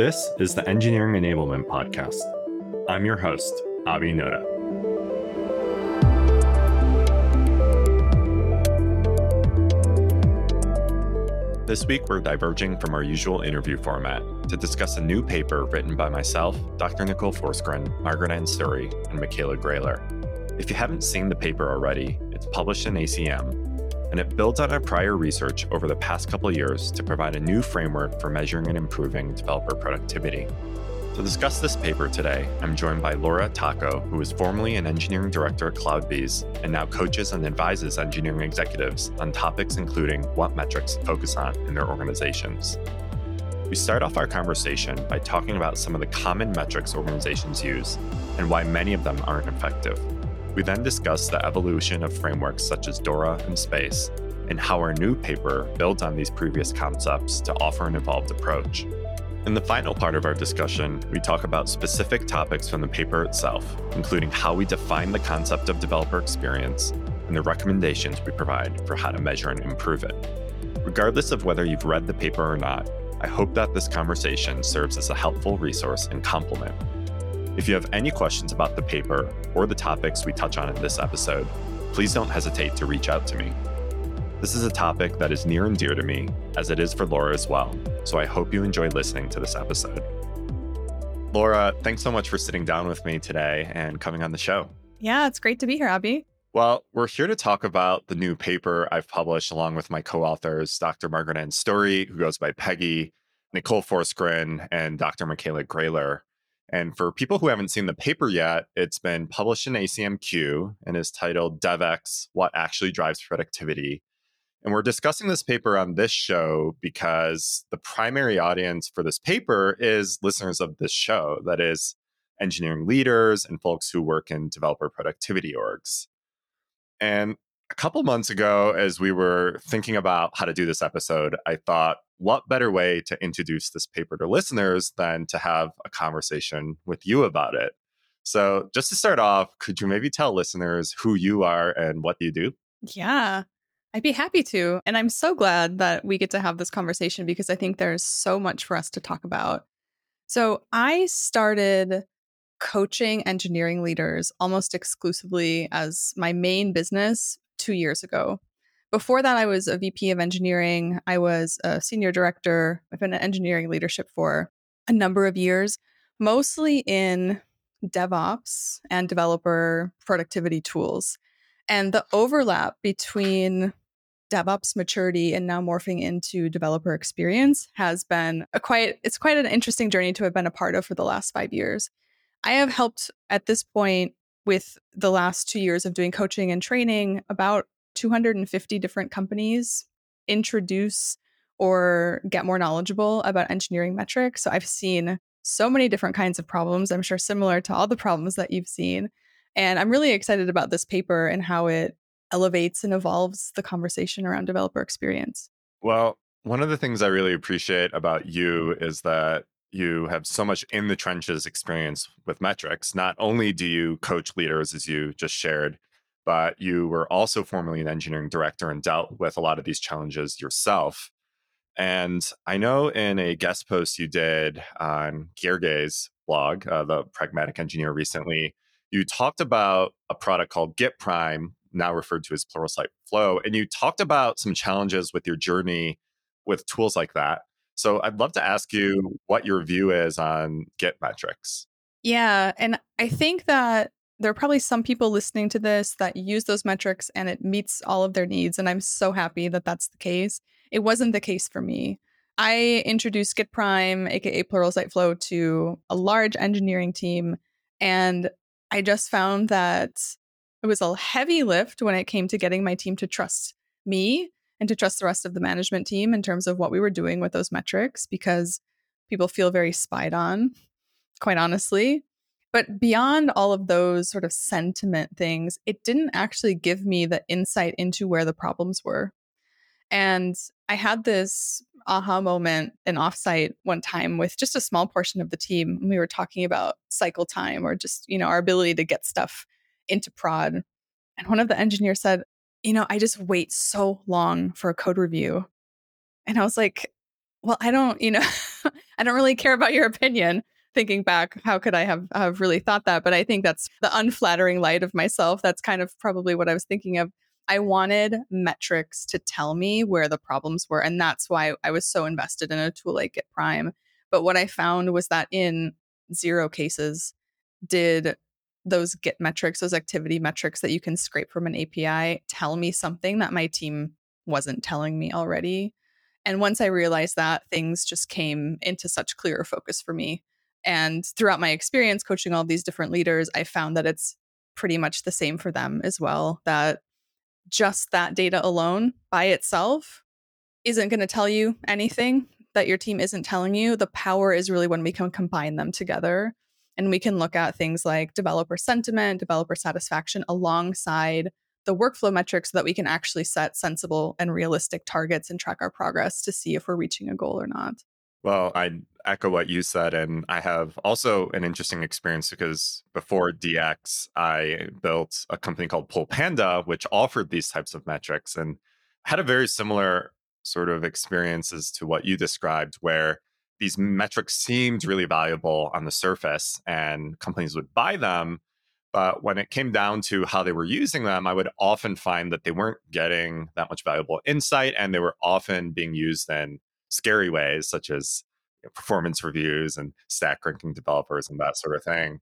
This is the Engineering Enablement Podcast. I'm your host, Abi Noda. This week, we're diverging from our usual interview format to discuss a new paper written by myself, Dr. Nicole Forsgren, Margaret-Anne Storey, and Michaela Greiler. If you haven't seen the paper already, it's published in ACM, and it builds on our prior research over the past couple years to provide a new framework for measuring and improving developer productivity. To discuss this paper today, I'm joined by Laura Tacho, who was formerly an engineering director at CloudBees and now coaches and advises engineering executives on topics including what metrics to focus on in their organizations. We start off our conversation by talking about some of the common metrics organizations use and why many of them aren't effective. We then discuss the evolution of frameworks such as Dora and SPACE and how our new paper builds on these previous concepts to offer an evolved approach. In the final part of our discussion, we talk about specific topics from the paper itself, including how we define the concept of developer experience and the recommendations we provide for how to measure and improve it. Regardless of whether you've read the paper or not, I hope that this conversation serves as a helpful resource and complement. If you have any questions about the paper or the topics we touch on in this episode, please don't hesitate to reach out to me. This is a topic that is near and dear to me, as it is for Laura as well, so I hope you enjoy listening to this episode. Laura, thanks so much for sitting down with me today and coming on the show. Yeah, it's great to be here, Abi. Well, we're here to talk about the new paper I've published along with my co authors, Dr. Margaret-Anne Storey, who goes by Peggy, Nicole Forsgren, and Dr. Michaela Greiler. And for people who haven't seen the paper yet, it's been published in ACM Queue and is titled DevEx What Actually Drives Productivity and we're discussing this paper on this show because the primary audience for this paper is listeners of this show, that is, engineering leaders and folks who work in developer productivity orgs. And a couple months ago, as we were thinking about how to do this episode, I thought, what better way to introduce this paper to listeners than to have a conversation with you about it? So, just to start off, could you maybe tell listeners who you are and what you do? Yeah. I'd be happy to. And I'm so glad that we get to have this conversation because I think there's so much for us to talk about. So I started coaching engineering leaders almost exclusively as my main business two years ago. Before that, I was a VP of engineering. I was a senior director. I've been in engineering leadership for a number of years, mostly in DevOps and developer productivity tools. And the overlap between DevOps maturity and now morphing into developer experience has been a quite it's quite an interesting journey to have been a part of for the last 5 years. I have helped at this point with the last 2 years of doing coaching and training about 250 different companies introduce or get more knowledgeable about engineering metrics. So I've seen so many different kinds of problems. I'm sure similar to all the problems that you've seen. And I'm really excited about this paper and how it elevates and evolves the conversation around developer experience. Well, one of the things I really appreciate about you is that you have so much in the trenches experience with metrics. Not only do you coach leaders, as you just shared, but you were also formerly an engineering director and dealt with a lot of these challenges yourself. And I know in a guest post you did on Gergely's blog, uh, the Pragmatic Engineer, recently, you talked about a product called GitPrime, now referred to as Pluralsight Flow. And you talked about some challenges with your journey with tools like that. So I'd love to ask you what your view is on Git metrics. Yeah. And I think that there are probably some people listening to this that use those metrics and it meets all of their needs. And I'm so happy that that's the case. It wasn't the case for me. I introduced GitPrime, aka Pluralsight Flow, to a large engineering team. And I just found that it was a heavy lift when it came to getting my team to trust me and to trust the rest of the management team in terms of what we were doing with those metrics because people feel very spied on, quite honestly. But beyond all of those sort of sentiment things, it didn't actually give me the insight into where the problems were. And I had this aha moment in offsite one time with just a small portion of the team. We were talking about cycle time or just, you know, our ability to get stuff into prod. And one of the engineers said, You know, I just wait so long for a code review. And I was like, Well, I don't, you know, I don't really care about your opinion. Thinking back, how could I have, have really thought that? But I think that's the unflattering light of myself. That's kind of probably what I was thinking of. I wanted metrics to tell me where the problems were. And that's why I was so invested in a tool like GitPrime. But what I found was that in zero cases did those Git metrics, those activity metrics that you can scrape from an API, tell me something that my team wasn't telling me already. And once I realized that, things just came into such clearer focus for me. And throughout my experience coaching all these different leaders, I found that it's pretty much the same for them as well. That just that data alone by itself isn't going to tell you anything that your team isn't telling you. The power is really when we can combine them together and we can look at things like developer sentiment, developer satisfaction alongside the workflow metrics so that we can actually set sensible and realistic targets and track our progress to see if we're reaching a goal or not. Well, I echo what you said. And I have also an interesting experience because before DX, I built a company called Pull Panda, which offered these types of metrics and had a very similar sort of experiences to what you described, where these metrics seemed really valuable on the surface and companies would buy them. But when it came down to how they were using them, I would often find that they weren't getting that much valuable insight and they were often being used in scary ways, such as performance reviews and stack ranking developers and that sort of thing.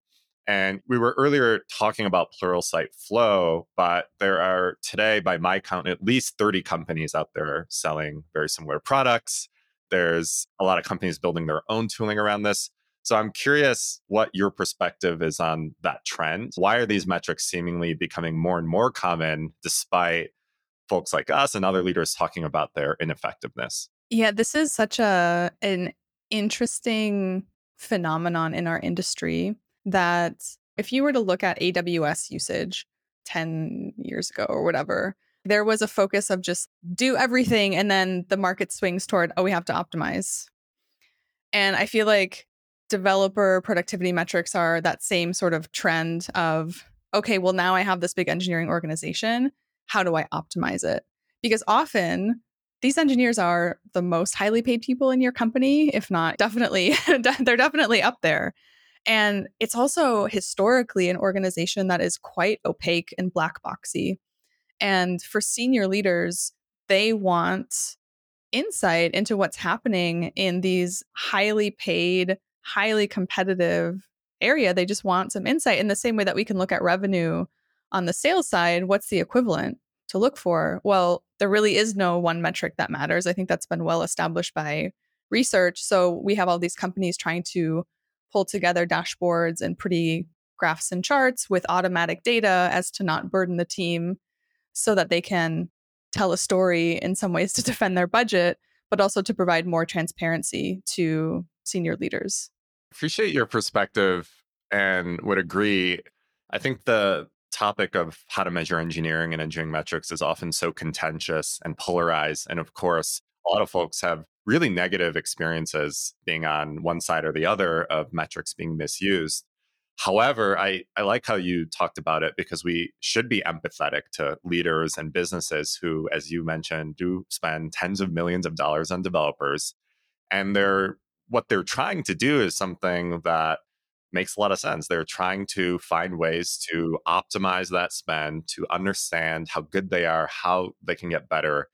And we were earlier talking about Pluralsight Flow, but there are today, by my count, at least 30 companies out there selling very similar products. There's a lot of companies building their own tooling around this. So I'm curious what your perspective is on that trend. Why are these metrics seemingly becoming more and more common despite folks like us and other leaders talking about their ineffectiveness? Yeah, this is such a an interesting phenomenon in our industry that if you were to look at AWS usage 10 years ago or whatever, there was a focus of just do everything and then the market swings toward oh we have to optimize. And i feel like developer productivity metrics are that same sort of trend of okay well now i have this big engineering organization. How do i optimize it? Because often these engineers are the most highly paid people in your company if not definitely they're definitely up there. And it's also historically an organization that is quite opaque and black boxy and for senior leaders, they want insight into what's happening in these highly paid, highly competitive area. They just want some insight in the same way that we can look at revenue on the sales side. What's the equivalent to look for? Well, there really is no one metric that matters. I think that's been well established by research. So we have all these companies trying to pull together dashboards and pretty graphs and charts with automatic data as to not burden the team so that they can tell a story in some ways to defend their budget, but also to provide more transparency to senior leaders. Appreciate your perspective and would agree. I think the topic of how to measure engineering and engineering metrics is often so contentious and polarized. And of course, a lot of folks have really negative experiences being on one side or the other of metrics being misused. However, I, I like how you talked about it because we should be empathetic to leaders and businesses who, as you mentioned, do spend tens of millions of dollars on developers. And they're what they're trying to do is something that makes a lot of sense. They're trying to find ways to optimize that spend, to understand how good they are, how they can get better.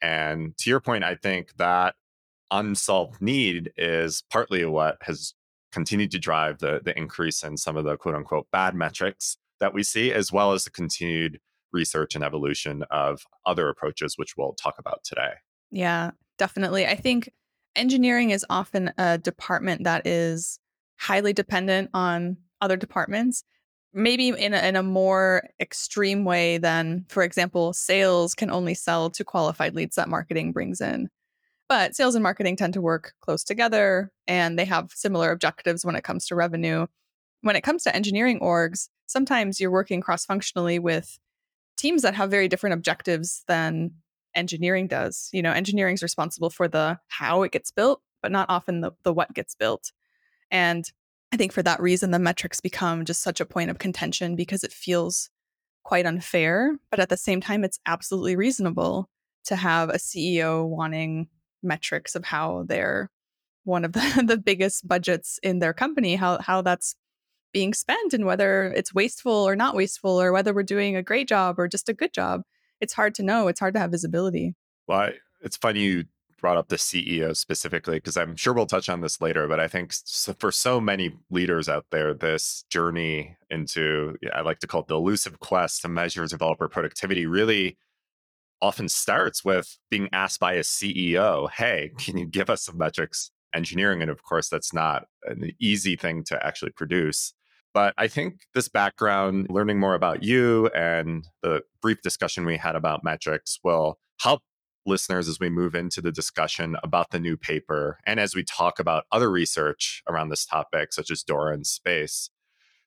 And to your point, I think that unsolved need is partly what has continued to drive the, the increase in some of the quote unquote bad metrics that we see, as well as the continued research and evolution of other approaches, which we'll talk about today. Yeah, definitely. I think engineering is often a department that is highly dependent on other departments, maybe in a, in a more extreme way than, for example, sales can only sell to qualified leads that marketing brings in. But sales and marketing tend to work close together and they have similar objectives when it comes to revenue. When it comes to engineering orgs, sometimes you're working cross functionally with teams that have very different objectives than engineering does. You know, engineering is responsible for the how it gets built, but not often the, the what gets built. And I think for that reason, the metrics become just such a point of contention because it feels quite unfair. But at the same time, it's absolutely reasonable to have a CEO wanting metrics of how they're one of the, the biggest budgets in their company, how how that's being spent and whether it's wasteful or not wasteful or whether we're doing a great job or just a good job. It's hard to know. It's hard to have visibility. Well, I, it's funny you brought up the CEO specifically because I'm sure we'll touch on this later. But I think for so many leaders out there, this journey into I like to call it the elusive quest to measure developer productivity really often starts with being asked by a CEO, "Hey, can you give us some metrics?" Engineering, and of course, that's not an easy thing to actually produce. But I think this background, learning more about you and the brief discussion we had about metrics will help listeners as we move into the discussion about the new paper and as we talk about other research around this topic, such as DORA and space.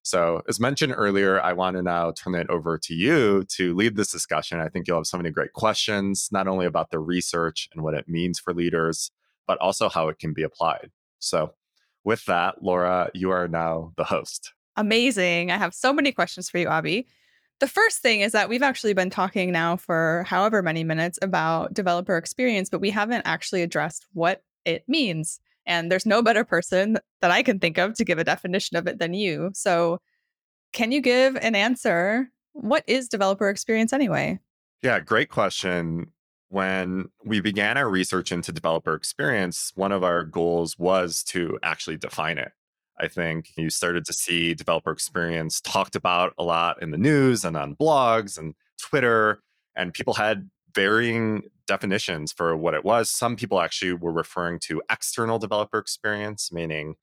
So, as mentioned earlier, I want to now turn it over to you to lead this discussion. I think you'll have so many great questions, not only about the research and what it means for leaders, but also how it can be applied. So, with that, Laura, you are now the host. Amazing. I have so many questions for you, Abi. The first thing is that we've actually been talking now for however many minutes about developer experience, but we haven't actually addressed what it means. And there's no better person that I can think of to give a definition of it than you. So, can you give an answer? What is developer experience anyway? Yeah, great question. When we began our research into developer experience, one of our goals was to actually define it. I think you started to see developer experience talked about a lot in the news and on blogs and Twitter, and people had varying definitions for what it was. Some people actually were referring to external developer experience, meaning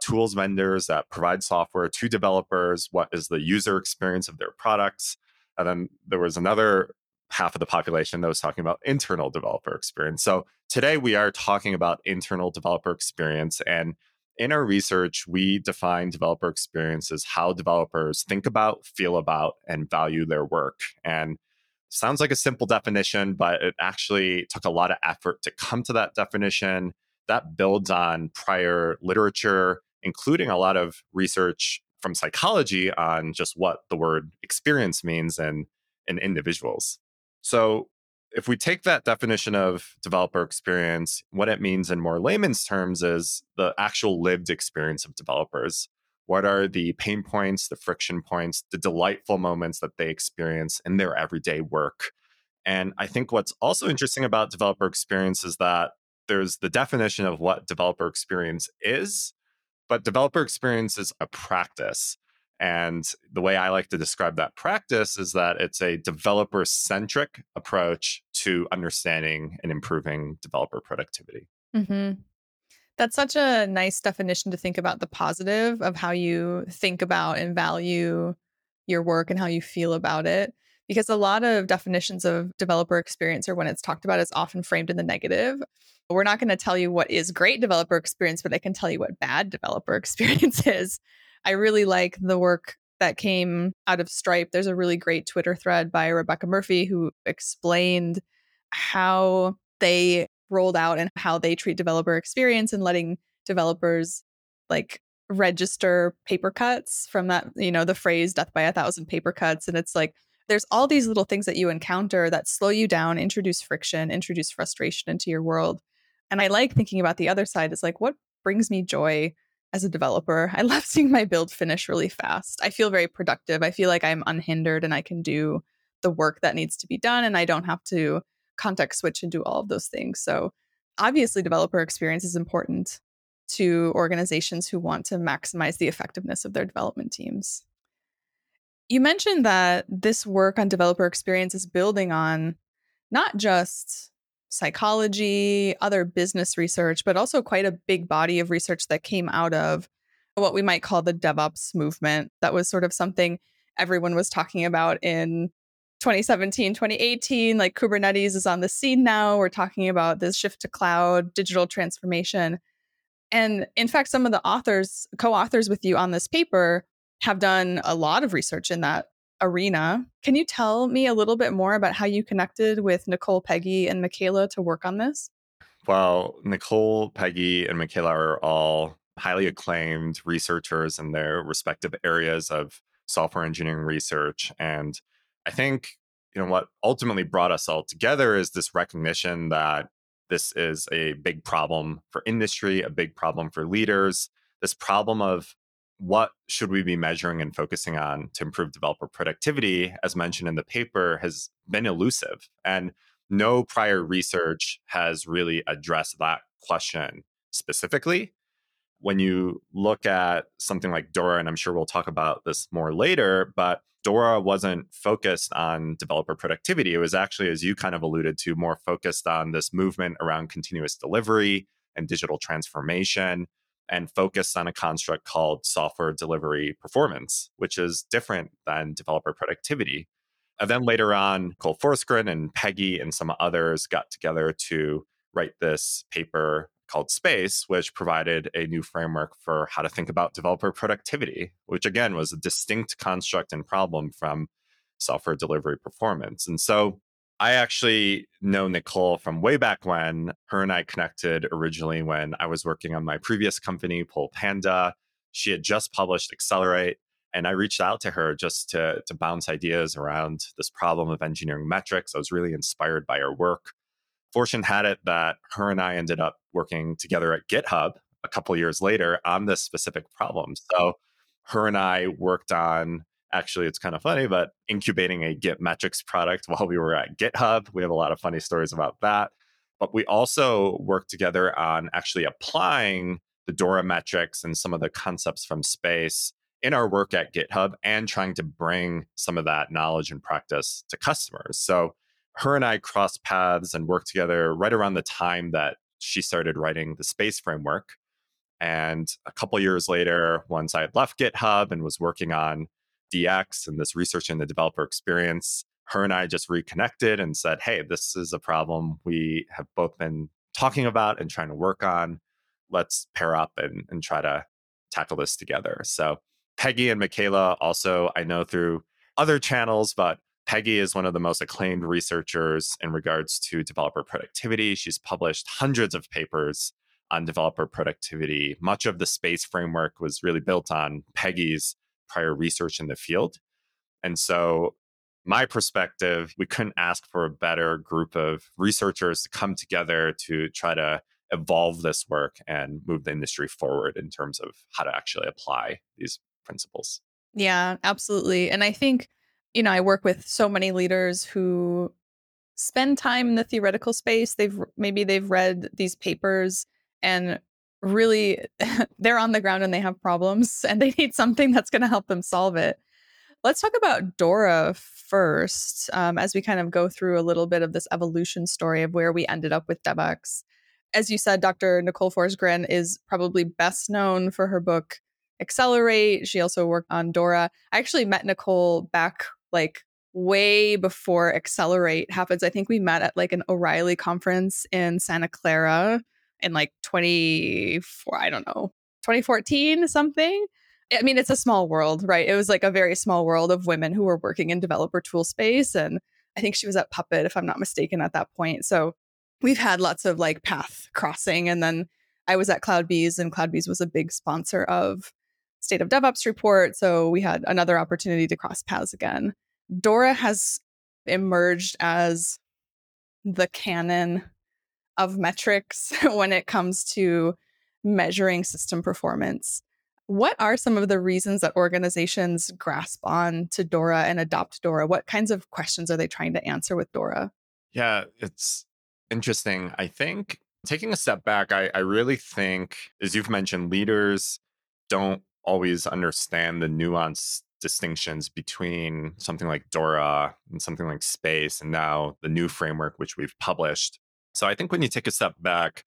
tools vendors that provide software to developers. What is the user experience of their products? And then there was another half of the population that was talking about internal developer experience. So today we are talking about internal developer experience. And in our research, we define developer experience as how developers think about, feel about, and value their work. And sounds like a simple definition, but it actually took a lot of effort to come to that definition. That builds on prior literature, including a lot of research from psychology on just what the word experience means in, in individuals. So if we take that definition of developer experience, what it means in more layman's terms is the actual lived experience of developers. What are the pain points, the friction points, the delightful moments that they experience in their everyday work? And I think what's also interesting about developer experience is that there's the definition of what developer experience is, but developer experience is a practice. And the way I like to describe that practice is that it's a developer centric approach to understanding and improving developer productivity. Mm-hmm. That's such a nice definition to think about the positive of how you think about and value your work and how you feel about it. Because a lot of definitions of developer experience or when it's talked about is often framed in the negative. We're not going to tell you what is great developer experience, but I can tell you what bad developer experience is. I really like the work that came out of Stripe. There's a really great Twitter thread by Rebecca Murphy who explained how they rolled out and how they treat developer experience and letting developers like register paper cuts from that, you know, the phrase death by a thousand paper cuts. And it's like, there's all these little things that you encounter that slow you down, introduce friction, introduce frustration into your world. And I like thinking about the other side is like, what brings me joy? as a developer. I love seeing my build finish really fast. I feel very productive. I feel like I'm unhindered and I can do the work that needs to be done and I don't have to context switch and do all of those things. So, obviously, developer experience is important to organizations who want to maximize the effectiveness of their development teams. You mentioned that this work on developer experience is building on not just psychology, other business research, but also quite a big body of research that came out of what we might call the DevOps movement. That was sort of something everyone was talking about in 2017, 2018. Like Kubernetes is on the scene now. We're talking about this shift to cloud, digital transformation. And in fact, some of the authors, co authors with you on this paper, have done a lot of research in that arena. Can you tell me a little bit more about how you connected with Nicole, Peggy, and Michaela to work on this? Well, Nicole, Peggy, and Michaela are all highly acclaimed researchers in their respective areas of software engineering research. And I think, you know, what ultimately brought us all together is this recognition that this is a big problem for industry, a big problem for leaders. This problem of what should we be measuring and focusing on to improve developer productivity, as mentioned in the paper, has been elusive. And no prior research has really addressed that question specifically. When you look at something like Dora, and I'm sure we'll talk about this more later, but Dora wasn't focused on developer productivity. It was actually, as you kind of alluded to, more focused on this movement around continuous delivery and digital transformation and focused on a construct called software delivery performance, which is different than developer productivity. And then later on, Cole Forsgren and Peggy and some others got together to write this paper called Space, which provided a new framework for how to think about developer productivity, which again was a distinct construct and problem from software delivery performance. And so I actually know Nicole from way back when. Her and I connected originally when I was working on my previous company, Pull Panda. She had just published Accelerate, and I reached out to her just to, to bounce ideas around this problem of engineering metrics. I was really inspired by her work fortune had it that her and I ended up working together at GitHub a couple years later on this specific problem. So her and I worked on actually it's kind of funny, but incubating a Git metrics product while we were at GitHub. We have a lot of funny stories about that. But we also worked together on actually applying the Dora metrics and some of the concepts from space in our work at GitHub and trying to bring some of that knowledge and practice to customers. So her and I crossed paths and worked together right around the time that she started writing the space framework. And a couple years later, once I had left GitHub and was working on DX and this research in the developer experience, her and I just reconnected and said, Hey, this is a problem we have both been talking about and trying to work on. Let's pair up and, and try to tackle this together. So, Peggy and Michaela also, I know through other channels, but Peggy is one of the most acclaimed researchers in regards to developer productivity. She's published hundreds of papers on developer productivity. Much of the space framework was really built on Peggy's prior research in the field. And so, my perspective, we couldn't ask for a better group of researchers to come together to try to evolve this work and move the industry forward in terms of how to actually apply these principles. Yeah, absolutely. And I think you know, I work with so many leaders who spend time in the theoretical space. They've maybe they've read these papers and really they're on the ground and they have problems and they need something that's going to help them solve it. Let's talk about Dora first, um, as we kind of go through a little bit of this evolution story of where we ended up with DevEx. As you said, Dr. Nicole Forsgren is probably best known for her book Accelerate. She also worked on Dora. I actually met Nicole back like way before Accelerate happens. I think we met at like an O'Reilly conference in Santa Clara in like 24, I don't know, 2014 something. I mean, it's a small world, right? It was like a very small world of women who were working in developer tool space. And I think she was at Puppet, if I'm not mistaken, at that point. So we've had lots of like path crossing. And then I was at CloudBees, and CloudBees was a big sponsor of State of DevOps report. So we had another opportunity to cross paths again. Dora has emerged as the canon of metrics when it comes to measuring system performance. What are some of the reasons that organizations grasp on to Dora and adopt Dora? What kinds of questions are they trying to answer with Dora? Yeah, it's interesting. I think taking a step back, I, I really think, as you've mentioned, leaders don't always understand the nuance distinctions between something like Dora and something like Space, and now the new framework which we've published. So I think when you take a step back,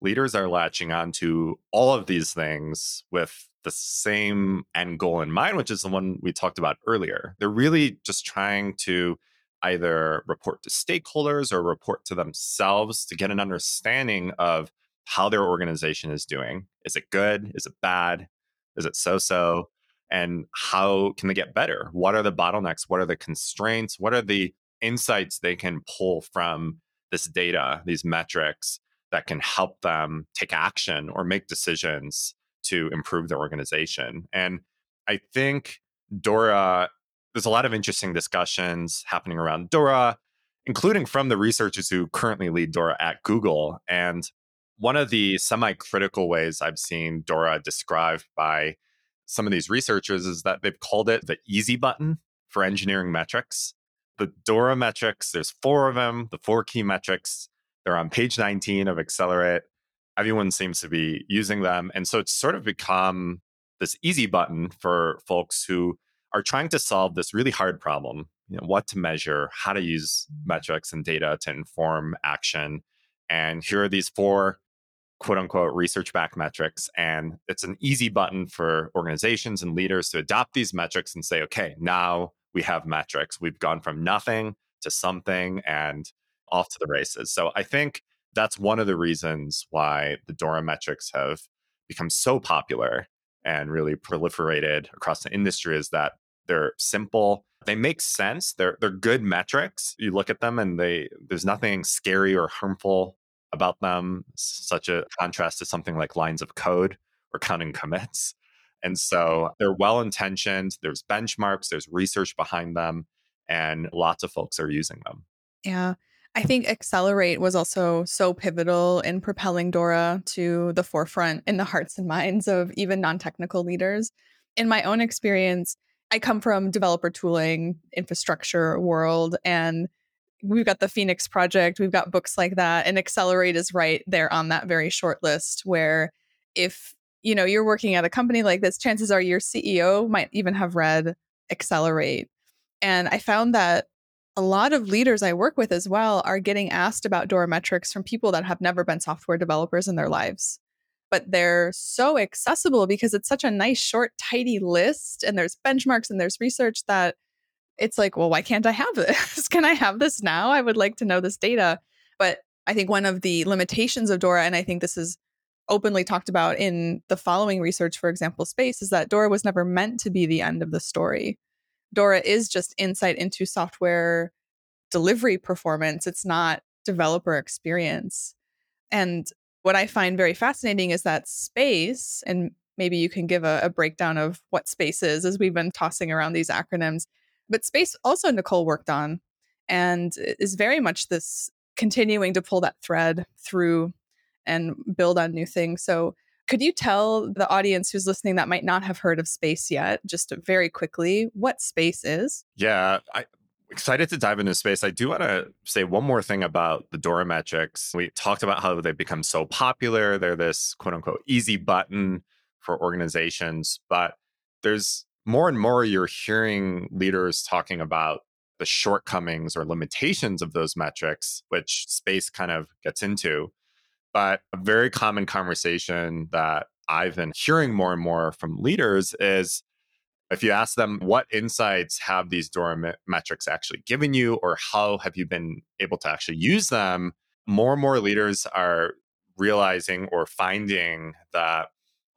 leaders are latching on to all of these things with the same end goal in mind, which is the one we talked about earlier. They're really just trying to either report to stakeholders or report to themselves to get an understanding of how their organization is doing. Is it good? Is it bad? Is it so so? and how can they get better? What are the bottlenecks? What are the constraints? What are the insights they can pull from this data, these metrics that can help them take action or make decisions to improve their organization? And I think Dora, there's a lot of interesting discussions happening around Dora, including from the researchers who currently lead Dora at Google. And one of the semi critical ways I've seen Dora described by some of these researchers is that they've called it the easy button for engineering metrics. The Dora metrics, there's four of them, the four key metrics. They're on page 19 of Accelerate. Everyone seems to be using them. And so it's sort of become this easy button for folks who are trying to solve this really hard problem you know, what to measure, how to use metrics and data to inform action. And here are these four quote unquote research back metrics. And it's an easy button for organizations and leaders to adopt these metrics and say, okay, now we have metrics. We've gone from nothing to something and off to the races. So I think that's one of the reasons why the Dora metrics have become so popular and really proliferated across the industry is that they're simple, they make sense. They're they're good metrics. You look at them and they there's nothing scary or harmful about them, such a contrast to something like lines of code or counting mm-hmm. commits. And so they're well intentioned. There's benchmarks, there's research behind them, and lots of folks are using them. Yeah. I think Accelerate was also so pivotal in propelling Dora to the forefront in the hearts and minds of even non technical leaders. In my own experience, I come from developer tooling, infrastructure world, and we've got the Phoenix project, we've got books like that, and Accelerate is right there on that very short list where if you know you're working at a company like this, chances are your CEO might even have read Accelerate. And I found that a lot of leaders I work with as well are getting asked about Dora metrics from people that have never been software developers in their lives. But they're so accessible because it's such a nice, short, tidy list, and there's benchmarks and there's research that it's like, well, why can't I have this? Can I have this now? I would like to know this data. But I think one of the limitations of Dora, and I think this is openly talked about in the following research, for example, space, is that Dora was never meant to be the end of the story. Dora is just insight into software delivery performance. It's not developer experience. And what I find very fascinating is that space, and maybe you can give a, a breakdown of what space is, as we've been tossing around these acronyms. But space also Nicole worked on and is very much this continuing to pull that thread through and build on new things. So could you tell the audience who's listening that might not have heard of space yet, just very quickly, what space is? Yeah, I, excited to dive into space. I do want to say one more thing about the Dora metrics. We talked about how they've become so popular. They're this quote unquote easy button for organizations, but there's more and more you're hearing leaders talking about the shortcomings or limitations of those metrics, which space kind of gets into. But a very common conversation that I've been hearing more and more from leaders is if you ask them what insights have these Dora metrics actually given you, or how have you been able to actually use them, more and more leaders are realizing or finding that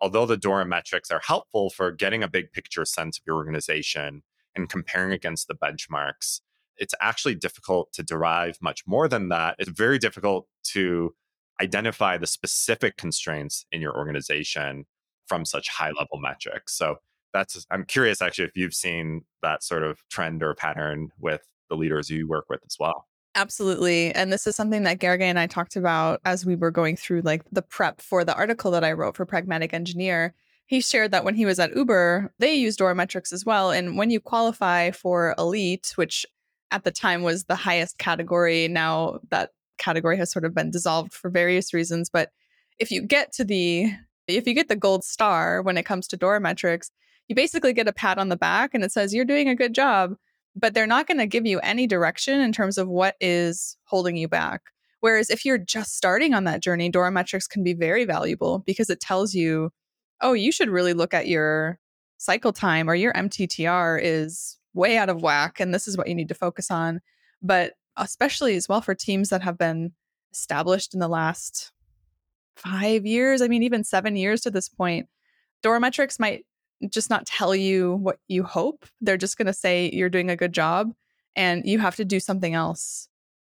although the Dora metrics are helpful for getting a big picture sense of your organization and comparing against the benchmarks, it's actually difficult to derive much more than that. It's very difficult to identify the specific constraints in your organization from such high level metrics. So that's I'm curious actually if you've seen that sort of trend or pattern with the leaders you work with as well. Absolutely. And this is something that Gergely and I talked about as we were going through like the prep for the article that I wrote for Pragmatic Engineer. He shared that when he was at Uber, they used Dora metrics as well. And when you qualify for elite, which at the time was the highest category, now that category has sort of been dissolved for various reasons. But if you get to the if you get the gold star when it comes to Dora metrics, you basically get a pat on the back and it says you're doing a good job but they're not going to give you any direction in terms of what is holding you back. Whereas if you're just starting on that journey, Dora metrics can be very valuable because it tells you, oh, you should really look at your cycle time or your MTTR is way out of whack and this is what you need to focus on. But especially as well for teams that have been established in the last five years, I mean, even seven years to this point, Dora metrics might just not tell you what you hope. They're just going to say you're doing a good job and you have to do something else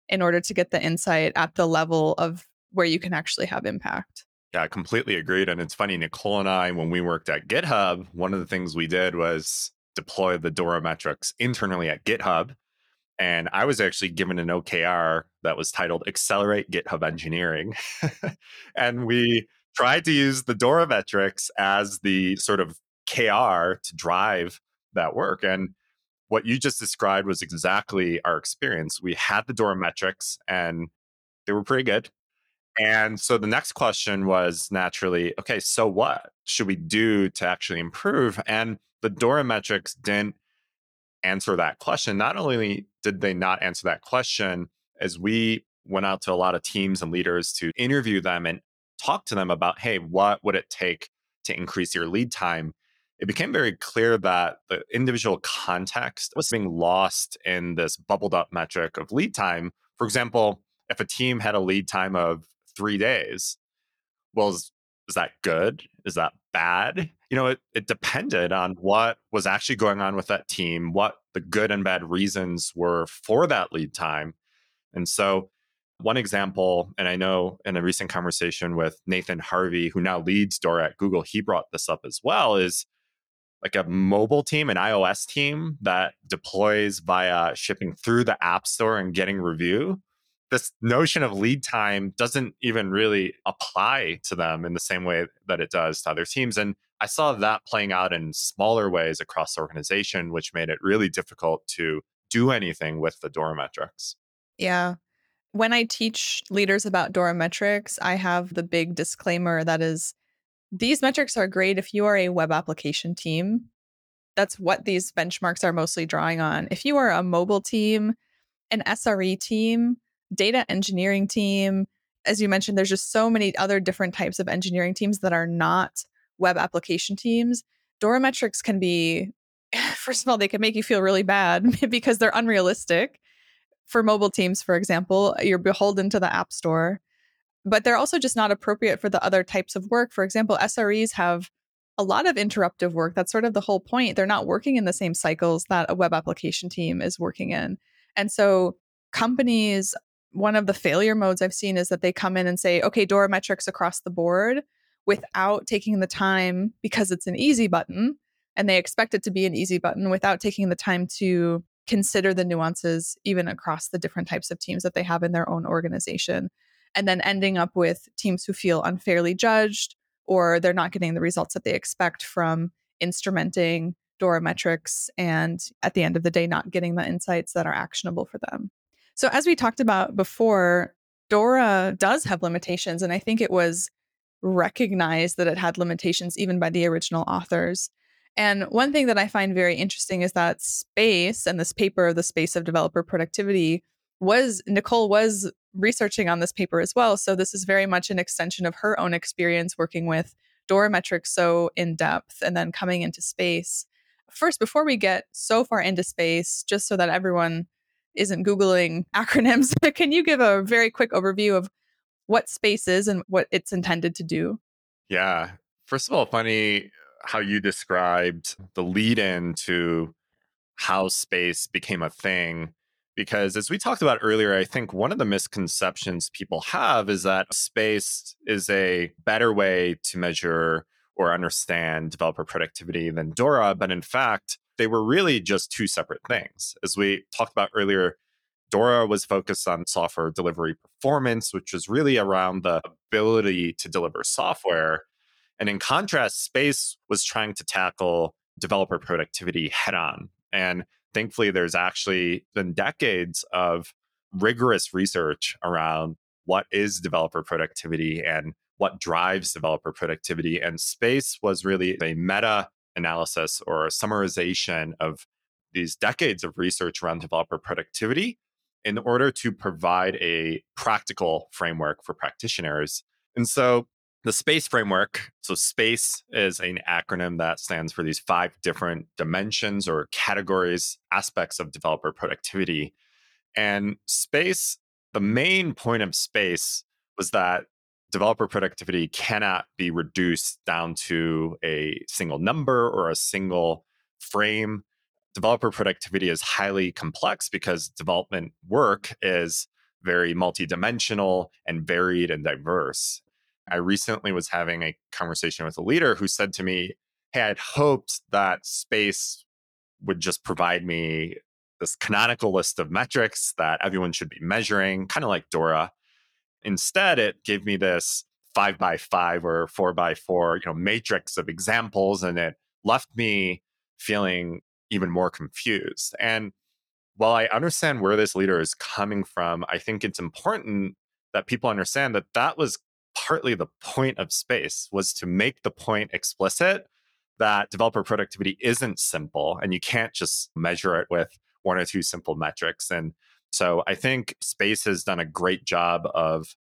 in order to get the insight at the level of where you can actually have impact. Yeah, completely agreed. And it's funny, Nicole and I, when we worked at GitHub, one of the things we did was deploy the Dora metrics internally at GitHub. And I was actually given an OKR that was titled Accelerate GitHub Engineering. and we tried to use the Dora metrics as the sort of KR to drive that work. And what you just described was exactly our experience. We had the Dora metrics and they were pretty good. And so the next question was naturally, okay, so what should we do to actually improve? And the Dora metrics didn't answer that question. Not only did they not answer that question, as we went out to a lot of teams and leaders to interview them and talk to them about, hey, what would it take to increase your lead time? It became very clear that the individual context was being lost in this bubbled up metric of lead time. For example, if a team had a lead time of three days, well, is, is that good? Is that bad? You know, it, it depended on what was actually going on with that team, what the good and bad reasons were for that lead time. And so, one example, and I know in a recent conversation with Nathan Harvey, who now leads Dora at Google, he brought this up as well is like a mobile team, an iOS team that deploys via shipping through the App Store and getting review this notion of lead time doesn't even really apply to them in the same way that it does to other teams. And I saw that playing out in smaller ways across the organization, which made it really difficult to do anything with the Dora metrics. Yeah. When I teach leaders about Dora metrics, I have the big disclaimer that is these metrics are great if you are a web application team. That's what these benchmarks are mostly drawing on. If you are a mobile team, an SRE team, data engineering team. As you mentioned, there's just so many other different types of engineering teams that are not web application teams. Dora metrics can be, first of all, they can make you feel really bad because they're unrealistic. For mobile teams, for example, you're beholden to the App Store, but they're also just not appropriate for the other types of work. For example, SREs have a lot of interruptive work. That's sort of the whole point. They're not working in the same cycles that a web application team is working in. And so companies one of the failure modes I've seen is that they come in and say, okay, Dora metrics across the board without taking the time because it's an easy button and they expect it to be an easy button without taking the time to consider the nuances even across the different types of teams that they have in their own organization. And then ending up with teams who feel unfairly judged or they're not getting the results that they expect from instrumenting Dora metrics and at the end of the day, not getting the insights that are actionable for them. So, as we talked about before, Dora does have limitations. And I think it was recognized that it had limitations even by the original authors. And one thing that I find very interesting is that space and this paper, The Space of Developer Productivity, was Nicole was researching on this paper as well. So, this is very much an extension of her own experience working with Dora metrics so in depth and then coming into space. First, before we get so far into space, just so that everyone isn't Googling acronyms, can you give a very quick overview of what space is and what it's intended to do? Yeah. First of all, funny how you described the lead in to how space became a thing. Because as we talked about earlier, I think one of the misconceptions people have is that space is a better way to measure or understand developer productivity than Dora. But in fact, they were really just two separate things. As we talked about earlier, Dora was focused on software delivery performance, which was really around the ability to deliver software. And in contrast, Space was trying to tackle developer productivity head on. And thankfully, there's actually been decades of rigorous research around what is developer productivity and what drives developer productivity. And Space was really a meta analysis or a summarization of these decades of research around developer productivity in order to provide a practical framework for practitioners. And so the SPACE framework, so SPACE is an acronym that stands for these five different dimensions or categories, aspects of developer productivity. And SPACE, the main point of SPACE was that developer productivity cannot be reduced down to a single number or a single frame. Developer productivity is highly complex because development work is very multidimensional and varied and diverse. I recently was having a conversation with a leader who said to me, Hey, I'd hoped that space would just provide me this canonical list of metrics that everyone should be measuring, kind of like Dora. Instead, it gave me this five by five or four by four, you know, matrix of examples, and it left me feeling even more confused. And while I understand where this leader is coming from, I think it's important that people understand that that was partly the point of space was to make the point explicit that developer productivity isn't simple and you can't just measure it with one or two simple metrics and so i think space has done a great job of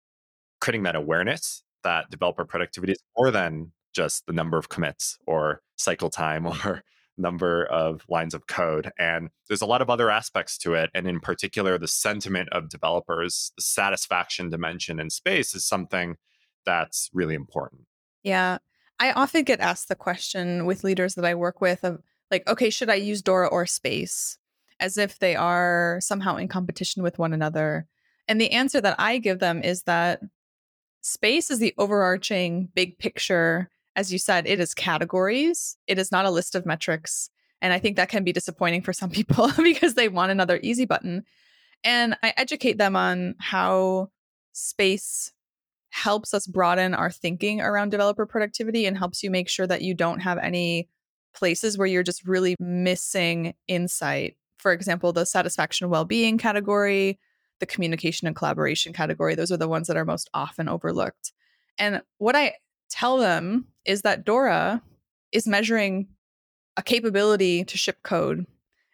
creating that awareness that developer productivity is more than just the number of commits or cycle time or number of lines of code. And there's a lot of other aspects to it. And in particular, the sentiment of developers, the satisfaction dimension in space is something that's really important. Yeah. I often get asked the question with leaders that I work with of like, okay, should I use Dora or space? As if they are somehow in competition with one another. And the answer that I give them is that space is the overarching big picture as you said, it is categories. It is not a list of metrics. And I think that can be disappointing for some people because they want another easy button. And I educate them on how space helps us broaden our thinking around developer productivity and helps you make sure that you don't have any places where you're just really missing insight. For example, the satisfaction well being category, the communication and collaboration category, those are the ones that are most often overlooked. And what I tell them is that Dora is measuring a capability to ship code.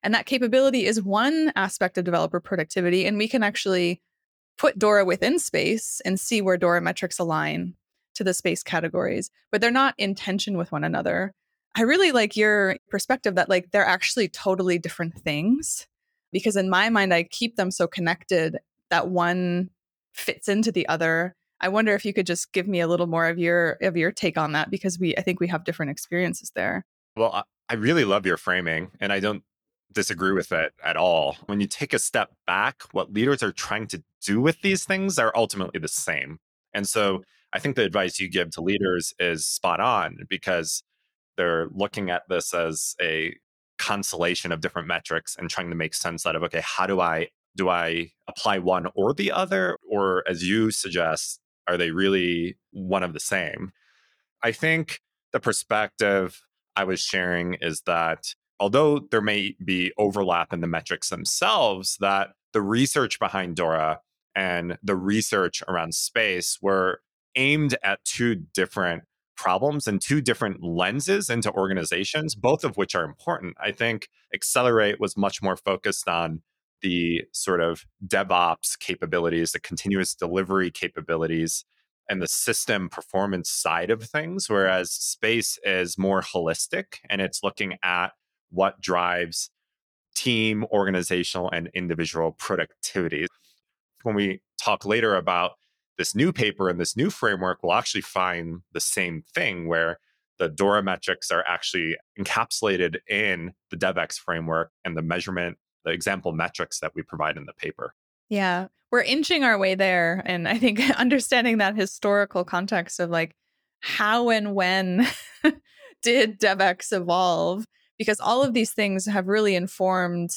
And that capability is one aspect of developer productivity. And we can actually put Dora within space and see where Dora metrics align to the space categories, but they're not in tension with one another. I really like your perspective that like they're actually totally different things because in my mind I keep them so connected that one fits into the other I wonder if you could just give me a little more of your of your take on that because we I think we have different experiences there. Well, I really love your framing and I don't disagree with it at all. When you take a step back, what leaders are trying to do with these things are ultimately the same. And so I think the advice you give to leaders is spot on because they're looking at this as a constellation of different metrics and trying to make sense out of okay, how do I do I apply one or the other? Or as you suggest, are they really one of the same? I think the perspective I was sharing is that although there may be overlap in the metrics themselves, that the research behind Dora and the research around space were aimed at two different problems and two different lenses into organizations, both of which are important. I think Accelerate was much more focused on the sort of DevOps capabilities, the continuous delivery capabilities, and the system performance side of things, whereas space is more holistic and it's looking at what drives team, organizational, and individual productivity. When we talk later about this new paper and this new framework, we'll actually find the same thing where the Dora metrics are actually encapsulated in the DevEx framework and the measurement the example metrics that we provide in the paper. Yeah, we're inching our way there. And I think understanding that historical context of like how and when did DevEx evolve, because all of these things have really informed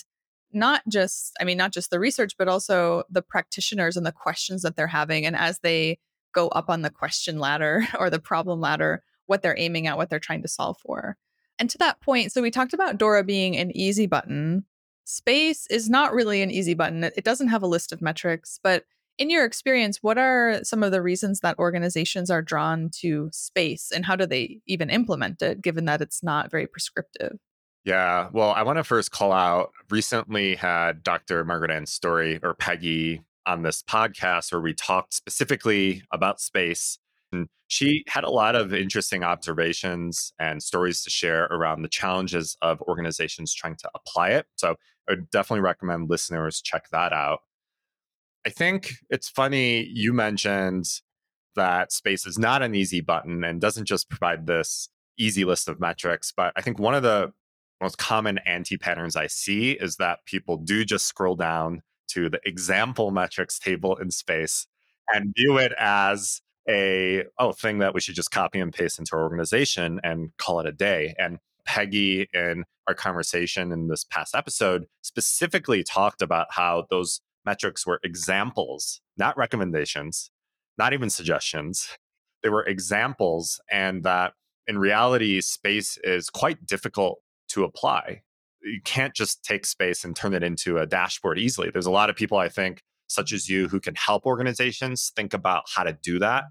not just, I mean, not just the research, but also the practitioners and the questions that they're having. And as they go up on the question ladder or the problem ladder, what they're aiming at, what they're trying to solve for. And to that point, so we talked about Dora being an easy button Space is not really an easy button. It doesn't have a list of metrics, but in your experience, what are some of the reasons that organizations are drawn to space and how do they even implement it given that it's not very prescriptive? Yeah, well, I want to first call out recently had Dr. Margaret-Anne Storey or Peggy on this podcast where we talked specifically about space and she had a lot of interesting observations and stories to share around the challenges of organizations trying to apply it. So I would definitely recommend listeners check that out. I think it's funny you mentioned that space is not an easy button and doesn't just provide this easy list of metrics, but I think one of the most common anti patterns I see is that people do just scroll down to the example metrics table in space and view it as a oh thing that we should just copy and paste into our organization and call it a day. And Peggy in our conversation in this past episode specifically talked about how those metrics were examples, not recommendations, not even suggestions. They were examples, and that in reality, space is quite difficult to apply. You can't just take space and turn it into a dashboard easily. There's a lot of people, I think, such as you, who can help organizations think about how to do that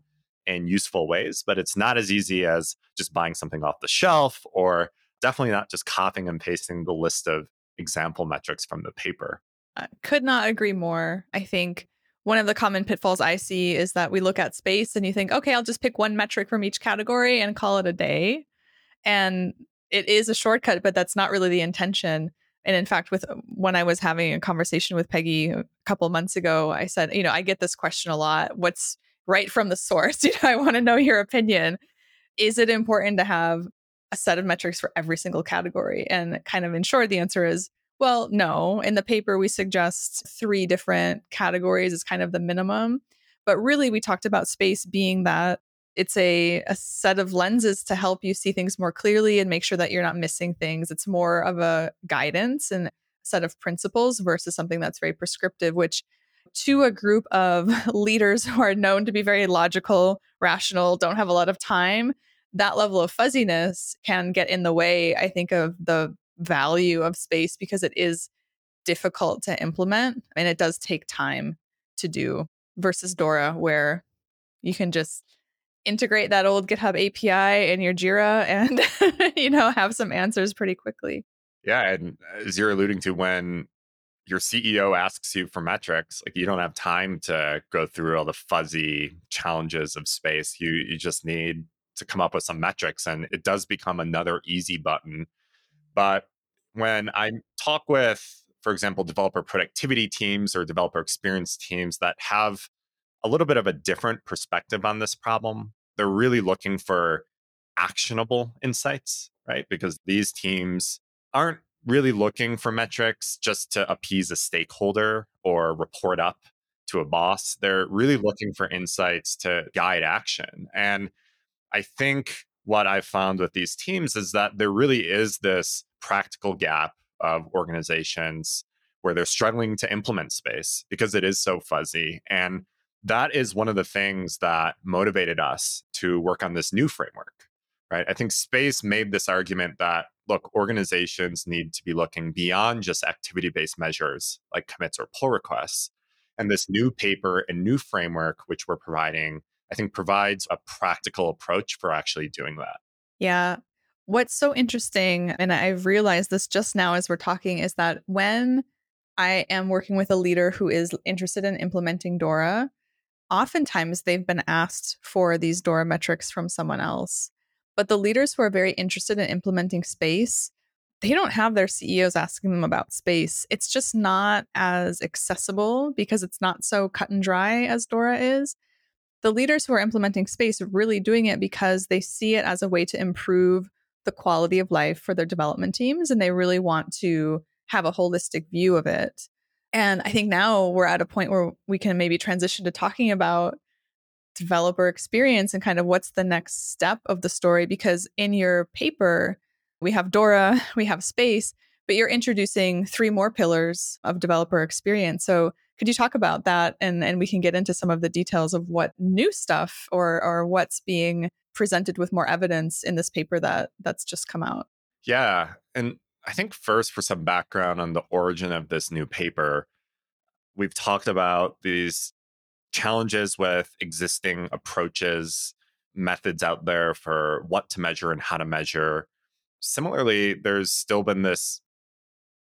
in useful ways, but it's not as easy as just buying something off the shelf or definitely not just copying and pasting the list of example metrics from the paper. I could not agree more. I think one of the common pitfalls I see is that we look at space and you think, okay, I'll just pick one metric from each category and call it a day. And it is a shortcut, but that's not really the intention. And in fact, with um, when I was having a conversation with Peggy a couple months ago, I said, you know, I get this question a lot. What's right from the source? You know, I want to know your opinion. Is it important to have a set of metrics for every single category? And kind of in short, the answer is well, no. In the paper, we suggest three different categories is kind of the minimum. But really, we talked about space being that it's a, a set of lenses to help you see things more clearly and make sure that you're not missing things. It's more of a guidance and set of principles versus something that's very prescriptive, which to a group of leaders who are known to be very logical, rational, don't have a lot of time, that level of fuzziness can get in the way, I think, of the value of space because it is difficult to implement and it does take time to do versus Dora, where you can just integrate that old GitHub API in your Jira and you know have some answers pretty quickly. Yeah, and uh, as you're alluding to, when your CEO asks you for metrics, like you don't have time to go through all the fuzzy challenges of space. You you just need to come up with some metrics, and it does become another easy button. But when I talk with, for example, developer productivity teams or developer experience teams that have a little bit of a different perspective on this problem, they're really looking for actionable insights, right? Because these teams aren't really looking for metrics just to appease a stakeholder or report up to a boss. They're really looking for insights to guide action. And I think what I've found with these teams is that there really is this practical gap of organizations where they're struggling to implement space because it is so fuzzy. And that is one of the things that motivated us to work on this new framework right? I think space made this argument that look organizations need to be looking beyond just activity based measures like commits or pull requests. And this new paper and new framework which we're providing i think provides a practical approach for actually doing that. Yeah. What's so interesting and i've realized this just now as we're talking is that when i am working with a leader who is interested in implementing dora oftentimes they've been asked for these Dora metrics from someone else. But the leaders who are very interested in implementing space, they don't have their CEOs asking them about space. It's just not as accessible because it's not so cut and dry as Dora is. The leaders who are implementing space are really doing it because they see it as a way to improve the quality of life for their development teams and they really want to have a holistic view of it. And I think now we're at a point where we can maybe transition to talking about developer experience and kind of what's the next step of the story. Because in your paper, we have Dora, we have space, but you're introducing three more pillars of developer experience. So could you talk about that and, and we can get into some of the details of what new stuff or or what's being presented with more evidence in this paper that that's just come out? Yeah. And I think first, for some background on the origin of this new paper, we've talked about these challenges with existing approaches, methods out there for what to measure and how to measure. Similarly, there's still been this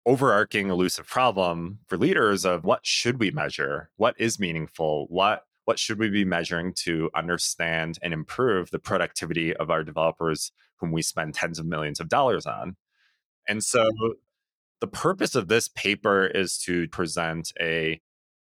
overarching elusive problem for leaders of what should we measure? What is meaningful? What what should we be measuring to understand and improve the productivity of our developers whom we spend tens of millions of dollars on? And so the purpose of this paper is to present a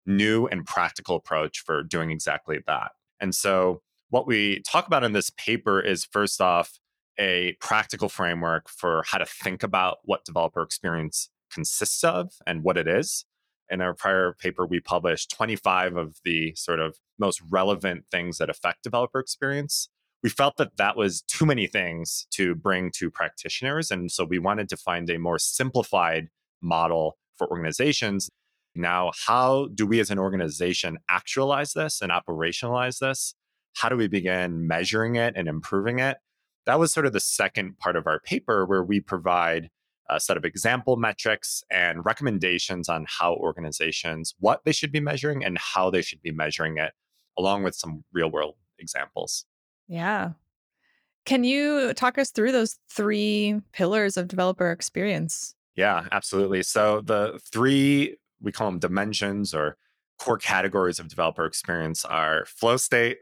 new and practical approach for doing exactly that. And so what we talk about in this paper is first off, a practical framework for how to think about what developer experience consists of and what it is. In our prior paper, we published 25 of the sort of most relevant things that affect developer experience. We felt that that was too many things to bring to practitioners. And so we wanted to find a more simplified model for organizations. Now, how do we as an organization actualize this and operationalize this? How do we begin measuring it and improving it? That was sort of the second part of our paper where we provide a set of example metrics and recommendations on how organizations, what they should be measuring and how they should be measuring it, along with some real world examples. Yeah. Can you talk us through those three pillars of developer experience? Yeah, absolutely. So the three, we call them dimensions or core categories of developer experience are flow state,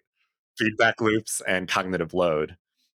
feedback loops, and cognitive load.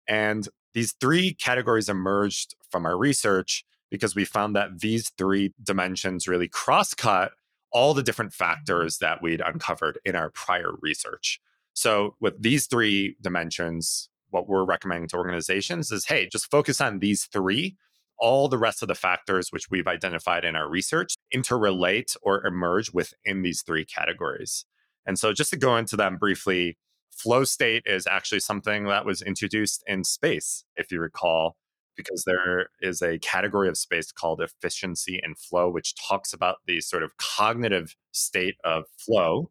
And these three categories emerged from our research because we found that these three dimensions really cross-cut all the different mm-hmm. factors that we'd uncovered in our prior research. So, with these three dimensions, what we're recommending to organizations is hey, just focus on these three. All the rest of the factors which we've identified in our research interrelate or emerge within these three categories. And so, just to go into them briefly, flow state is actually something that was introduced in space, if you recall, because there is a category of space called efficiency and flow, which talks about the sort of cognitive state of flow,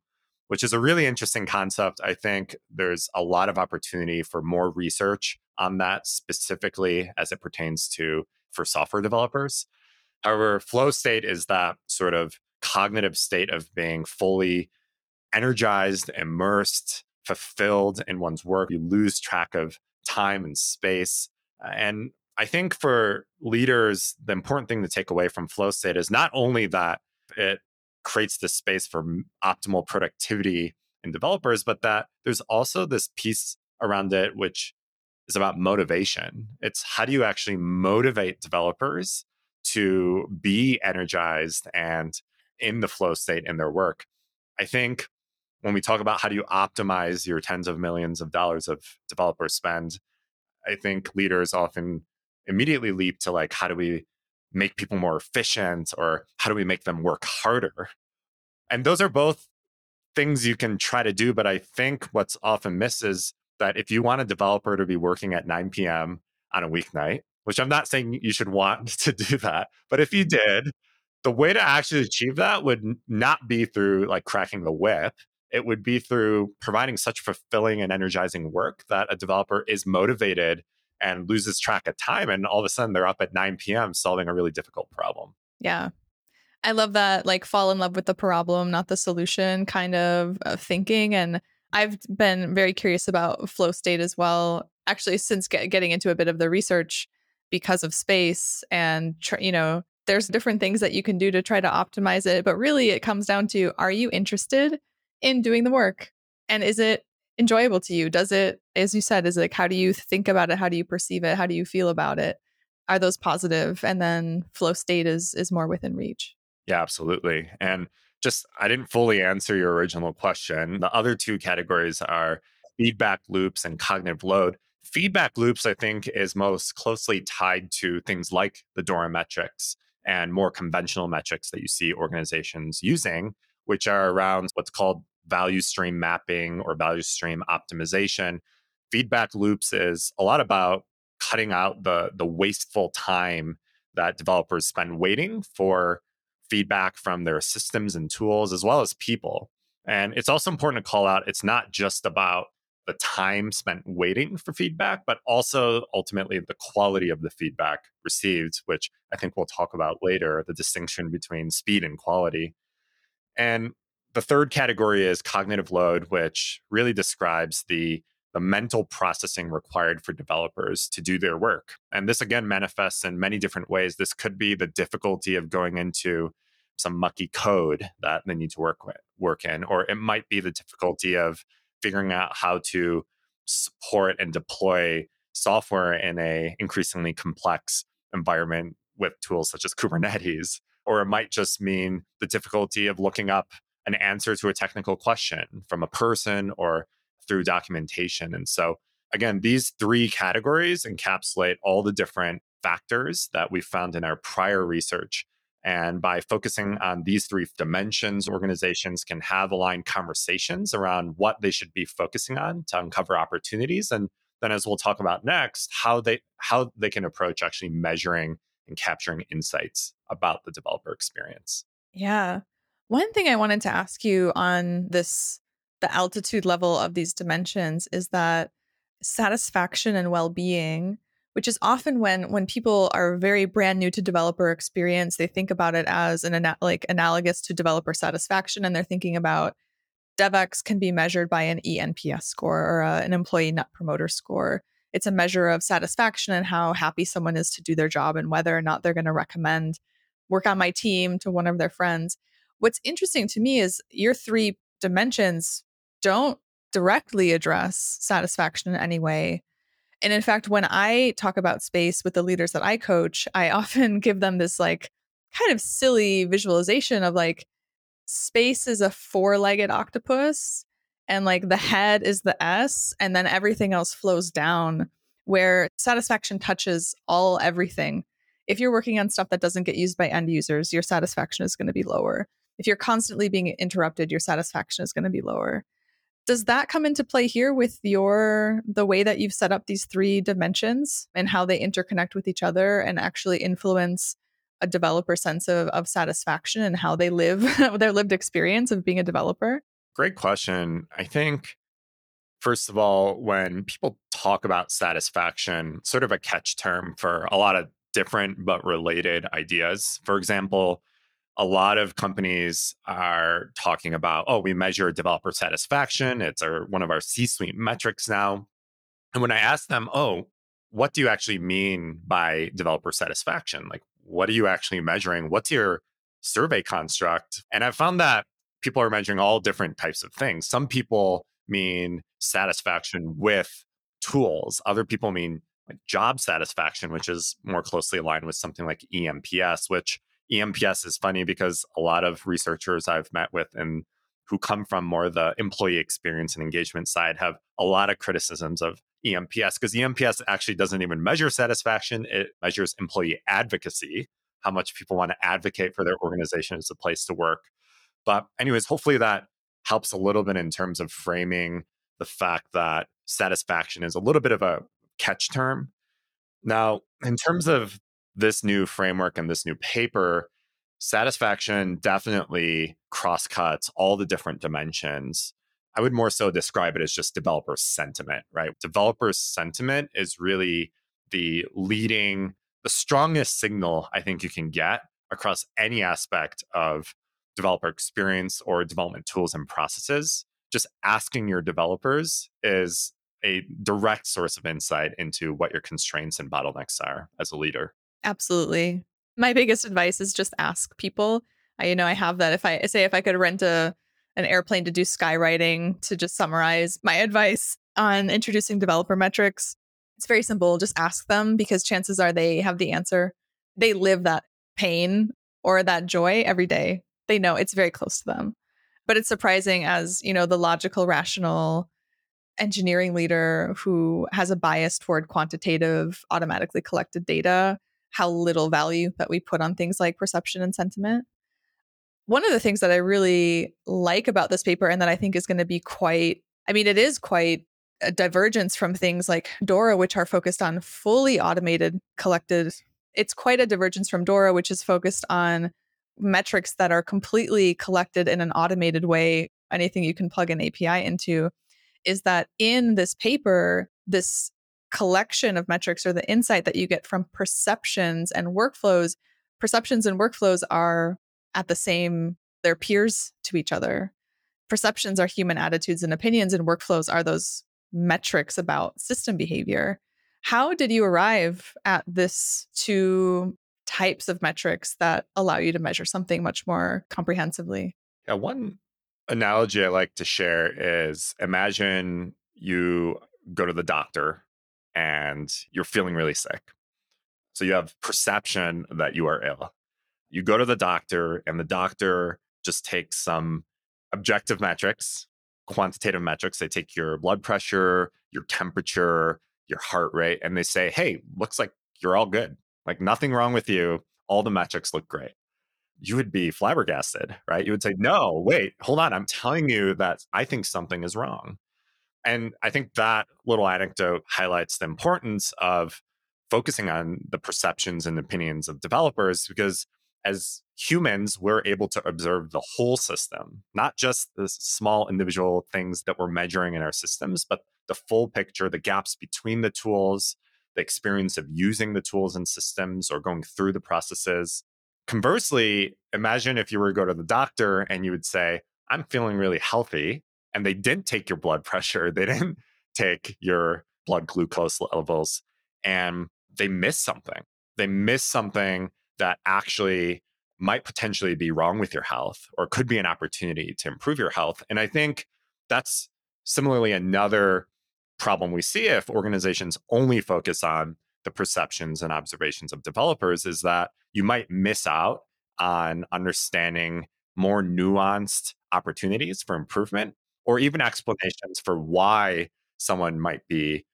which is a really interesting concept. I think there's a lot of opportunity for more research on that specifically as it pertains to for software developers. However, flow state is that sort of cognitive state of being fully energized, immersed, fulfilled in one's work. You lose track of time and space. And I think for leaders, the important thing to take away from flow state is not only that it creates this space for optimal productivity in developers, but that there's also this piece around it, which is about motivation. It's how do you actually motivate developers to be energized and in the flow state in their work? I think when we talk about how do you optimize your tens of millions of dollars of developer spend, I think leaders often immediately leap to like, how do we make people more efficient or how do we make them work harder? And those are both things you can try to do. But I think what's often missed is that if you want a developer to be working at 9 p.m. on a weeknight, which I'm not saying you should want to do that, but if you mm-hmm. did, the way to actually achieve that would not be through like cracking the whip. It would be through providing such fulfilling and energizing work that a developer is motivated and loses track of time. And all of a sudden they're up at 9 p.m. solving a really difficult problem. Yeah. I love that, like, fall in love with the problem, not the solution kind of uh, thinking. And I've been very curious about flow state as well, actually, since get, getting into a bit of the research because of space and, tr- you know, there's different things that you can do to try to optimize it. But really, it comes down to are you interested in doing the work? And is it enjoyable to you? Does it, as you said, is like, how do you think about it? How do you perceive it? How do you feel about it? Are those positive? And then flow state is is more within reach. Yeah, absolutely. And just I didn't fully answer your original question. The other two categories are feedback loops and cognitive load. Feedback loops, I think, is most closely tied to things like the DORA metrics and more conventional metrics that you see organizations using, which are around what's called value stream mapping or value stream optimization. Feedback loops is a lot about cutting out the, the wasteful time that developers spend waiting for feedback from their systems and tools, as well as people. And it's also important to call out it's not just about the time spent waiting for feedback, but also ultimately the quality of the feedback received, which I think we'll talk about later the distinction between speed and quality. And the third category is cognitive load, which really describes the the mental processing required for developers to do their work. And this again manifests in many different ways. This could be the difficulty of going into some mucky code that they need to work with, work in, or it might be the difficulty of figuring out how to support and deploy software in a increasingly complex environment with tools such as Kubernetes. Or it might just mean the difficulty of looking up an answer to a technical question from a person or through documentation. And so, again, these three categories encapsulate all the different factors that we found in our prior research. And by focusing on these three dimensions, organizations can have aligned conversations around what they should be focusing on to uncover opportunities. And then as we'll talk about next, how they how they can approach actually measuring and capturing insights about the developer experience. Yeah. One thing I wanted to ask you on this the altitude level of these dimensions is that satisfaction and well-being which is often when when people are very brand new to developer experience they think about it as an ana- like analogous to developer satisfaction and they're thinking about DevEx can be measured by an eNPS score or a, an employee net promoter score. It's a measure of satisfaction and how happy someone is to do their job and whether or not they're going to recommend work on my team to one of their friends. What's interesting to me is your three dimensions don't directly address satisfaction in any way. And in fact, when I talk about space with the leaders that I coach, I often give them this like kind of silly visualization of like space is a four legged octopus and like the head is the S and then everything else flows down where satisfaction touches all everything. If you're working on stuff that doesn't get used by end users, your satisfaction is going to be lower. If you're constantly being interrupted, your satisfaction is going to be lower. Does that come into play here with your the way that you've set up these three dimensions and how they interconnect with each other and actually influence a developer sense of, of satisfaction and how they live their lived experience of being a developer? Great question. I think first of all when people talk about satisfaction sort of a catch term for a lot of different but related ideas. For example a lot of companies are talking about, oh, we measure developer satisfaction. It's our one of our C-suite metrics now. And when I ask them, oh, what do you actually mean by developer satisfaction? Like, what are you actually measuring? What's your survey construct? And I've found that people are measuring all different types of things. Some people mean satisfaction with tools. Other people mean like job satisfaction, which is more closely aligned with something like eNPS, which eNPS is funny because a lot of researchers I've met with and who come from more the employee experience and engagement side have a lot of criticisms of eNPS because eNPS actually doesn't even measure satisfaction. It measures employee advocacy, how much people want to advocate for their organization as a place to work. But, anyways, hopefully that helps a little bit in terms of framing the fact that satisfaction is a little bit of a catch term. Now, in terms of this new framework and this new paper, satisfaction definitely cross cuts all the different dimensions. I would more so describe it as just developer sentiment, right? Developer sentiment is really the leading, the strongest signal I think you can get across any aspect of developer experience or development tools and processes. Just asking your developers is a direct source of insight into what your constraints and bottlenecks are as a leader. Absolutely. My biggest advice is just ask people. I, you know, I have that. If I say if I could rent a an airplane to do skywriting, to just summarize my advice on introducing developer metrics, it's very simple. Just ask them because chances are they have the answer. They live that pain or that joy every day. They know it's very close to them. But it's surprising as, you know, the logical, rational engineering leader who has a bias toward quantitative, automatically collected data how little value that we put on things like perception and sentiment. One of the things that I really like about this paper and that I think is going to be quite, I mean, it is quite a divergence from things like Dora, which are focused on fully automated collected. It's quite a divergence from Dora, which is focused on metrics that are completely collected in an automated way. Anything you can plug an API into is that in this paper, this collection of metrics or the insight that you get from perceptions and workflows, perceptions and workflows are at the same, they're peers to each other. Perceptions are human attitudes and opinions, and workflows are those metrics about system behavior. How did you arrive at this two types of metrics that allow you to measure something much more comprehensively? Yeah, one analogy I like to share is imagine you go to the doctor and you're feeling really sick. So you have perception that you are ill. You go to the doctor, and the doctor just takes some objective metrics, quantitative metrics. They take your blood pressure, your temperature, your heart rate, and they say, hey, looks like you're all good. Like nothing wrong with you. All the metrics look great. You would be flabbergasted, right? You would say, no, wait, hold on. I'm telling you that I think something is wrong. And I think that little anecdote highlights the importance of focusing on the perceptions and opinions of developers because as humans, we're able to observe the whole system, not just the small individual things that we're measuring in our systems, but the full picture, the gaps between the tools, the experience of using the tools and systems or going through the processes. Conversely, imagine if you were to go to the doctor and you would say, I'm feeling really healthy. And they didn't take your blood pressure, they didn't take your blood glucose levels, and they missed something. They missed something that actually might potentially be wrong with your health or could be an opportunity to improve your health. And I think that's similarly another problem we see if organizations only focus on the perceptions and observations of developers is that you might miss out on understanding more nuanced opportunities for improvement or even explanations for why someone might be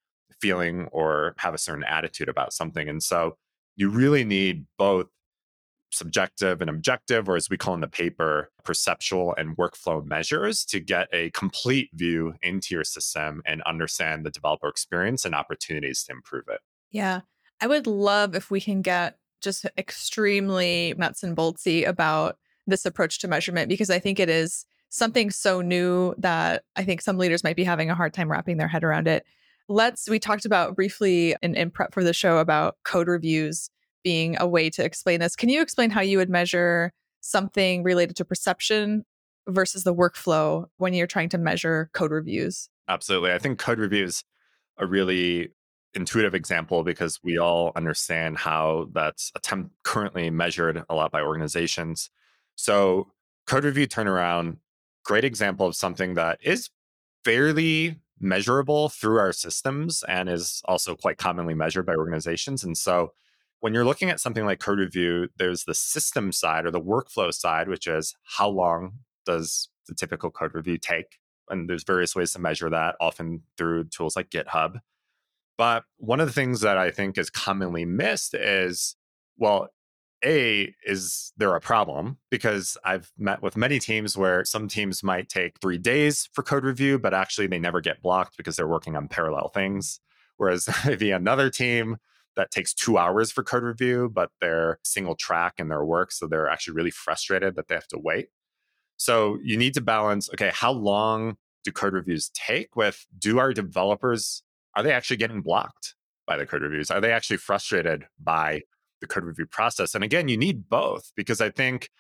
feeling or have a certain attitude about something. And so you really need both subjective and objective, or as we call in the paper, perceptual and workflow measures to get a complete view into your system and understand the developer experience and opportunities to improve it. Yeah. I would love if we can get just extremely nuts and boltsy about this approach to measurement because I think it is something so new that I think some leaders might be having a hard time wrapping their head around it. Let's, we talked about briefly in, in prep for the show about code reviews being a way to explain this. Can you explain how you would measure something related to perception versus the workflow when you're trying to measure code reviews? Absolutely. I think code reviews a really intuitive example because we all understand how that's attempt currently measured a lot by organizations. So code review turnaround, great example of something that is fairly measurable through our systems and is also quite commonly measured by organizations. And so when you're looking at something like code review, there's the system side or the workflow side, which is how long does the typical code review take? And there's various ways to measure that, often through tools like GitHub. But one of the things that I think is commonly missed is well, A, is there a problem? Because I've met with many teams where some teams might take three days for code review, but actually they never get blocked because they're working on parallel things. Whereas maybe another team that takes two hours for code review, but they're single track in their work. So they're actually really frustrated that they have to wait. So you need to balance okay, how long do code reviews take with do our developers, are they actually getting blocked by the code reviews? Are they actually frustrated by the code review process? And again, you need both because I think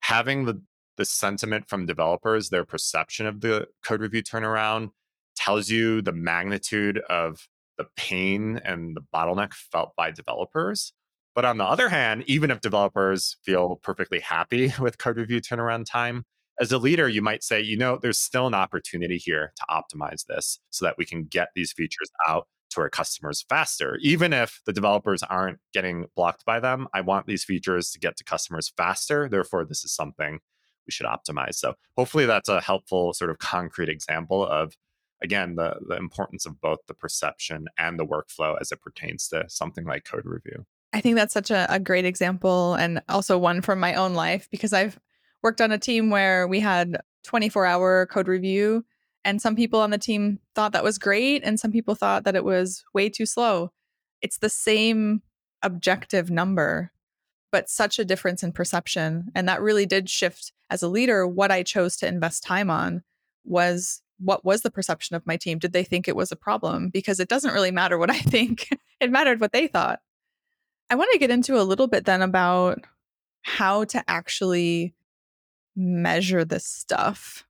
having the the sentiment from developers, their perception of the code review turnaround tells you the magnitude of the pain and the bottleneck felt by developers. But on the other hand, even if developers feel perfectly happy with code review turnaround time, as a leader, you might say, you know, there's still an opportunity here to optimize this so that we can get these features out to our customers faster. Even if the developers aren't getting blocked by them, I want these features to get to customers faster. Therefore, this is something we should optimize. So, hopefully, that's a helpful sort of concrete example of again the the importance of both the perception and the workflow as it pertains to something like code review i think that's such a, a great example and also one from my own life because i've worked on a team where we had 24 hour code review and some people on the team thought that was great and some people thought that it was way too slow it's the same objective number but such a difference in perception and that really did shift as a leader what i chose to invest time on was what was the perception of my team? Did they think it was a problem? Because it doesn't really matter what I think, it mattered what they thought. I want to get into a little bit then about how to actually measure this stuff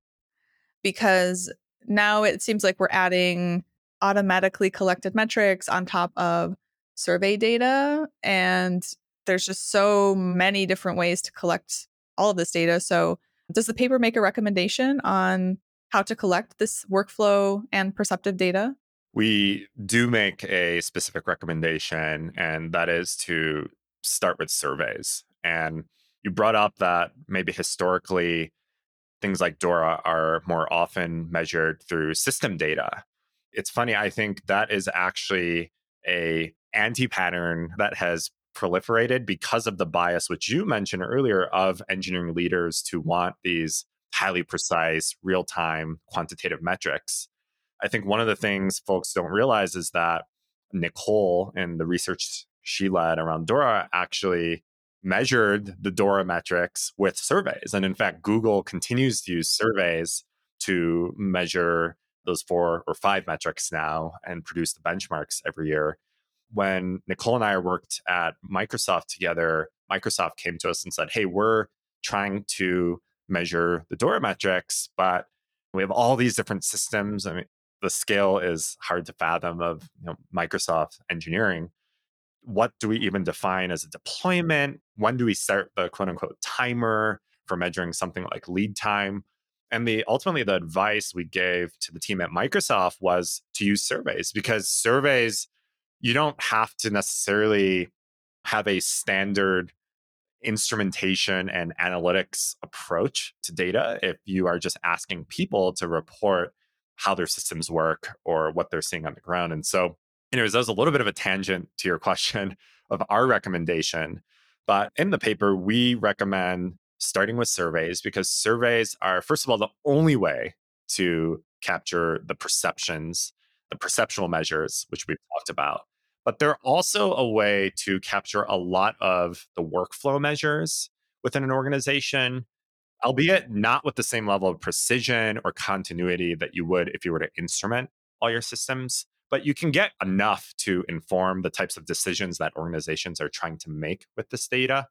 because now it seems like we're adding automatically collected metrics on top of survey data and there's just so many different ways to collect all of this data so does the paper make a recommendation on how to collect this workflow and perceptive data? We do make a specific recommendation, and that is to start with surveys. And you brought up that maybe historically things like DORA are more often measured through system data. It's funny, I think that is actually a anti-pattern that has proliferated because of the bias which you mentioned earlier of engineering leaders to want these highly precise, real time quantitative metrics. I think one of the things folks don't realize is that Nicole and the research she led around Dora actually measured the Dora metrics with surveys. And in fact, Google continues to use surveys to measure those four or five metrics now and produce the benchmarks every year. When Nicole and I worked at Microsoft together, Microsoft came to us and said, Hey, we're trying to measure the Dora metrics, but we have all these different systems. I mean, the scale is hard to fathom of you know, Microsoft engineering. What do we even define as a deployment? When do we start the quote unquote timer for measuring something like lead time? And the ultimately the advice we gave to the team at Microsoft was to use surveys because surveys you don't have to necessarily have a standard instrumentation and analytics approach to data if you are just asking people to report how their systems work or what they're seeing on the ground. And so, anyways, that was a little bit of a tangent to your question of our recommendation. But in the paper, we recommend starting with surveys because surveys are, first of all, the only way to capture the perceptions, the perceptual measures, which we've talked about. But they're also a way to capture a lot of the workflow measures within an organization albeit not with the same level of precision or continuity that you would if you were to instrument all your systems. But you can get enough to inform the types of decisions that organizations are trying to make with this data.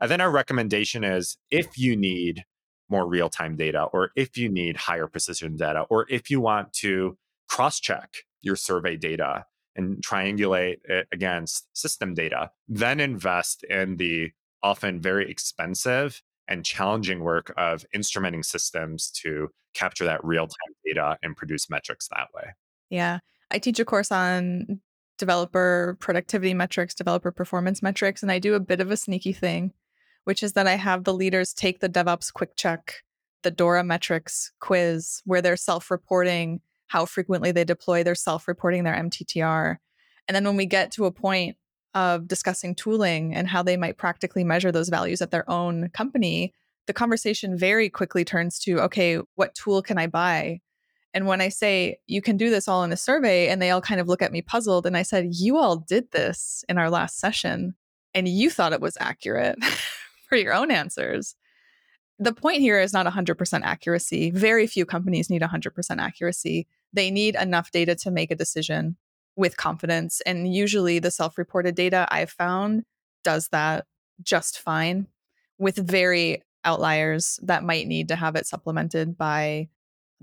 And then our recommendation is if you need more real time data, or if you need higher precision data, or if you want to cross check your survey data and triangulate it against system data, then invest in the often very expensive and challenging work of instrumenting systems to capture that real time data and produce metrics that way. Yeah. I teach a course on developer productivity metrics, developer performance metrics, and I do a bit of a sneaky thing, which is that I have the leaders take the DevOps quick check, the Dora metrics quiz, where they're self reporting how frequently they deploy, they're self reporting their MTTR. And then when we get to a point of discussing tooling and how they might practically measure those values at their own company, the conversation very quickly turns to okay, what tool can I buy? And when I say you can do this all in a survey, and they all kind of look at me puzzled, and I said, You all did this in our last session, and you thought it was accurate for your own answers. The point here is not 100% accuracy. Very few companies need 100% accuracy. They need enough data to make a decision with confidence. And usually the self reported data I've found does that just fine with very outliers that might need to have it supplemented by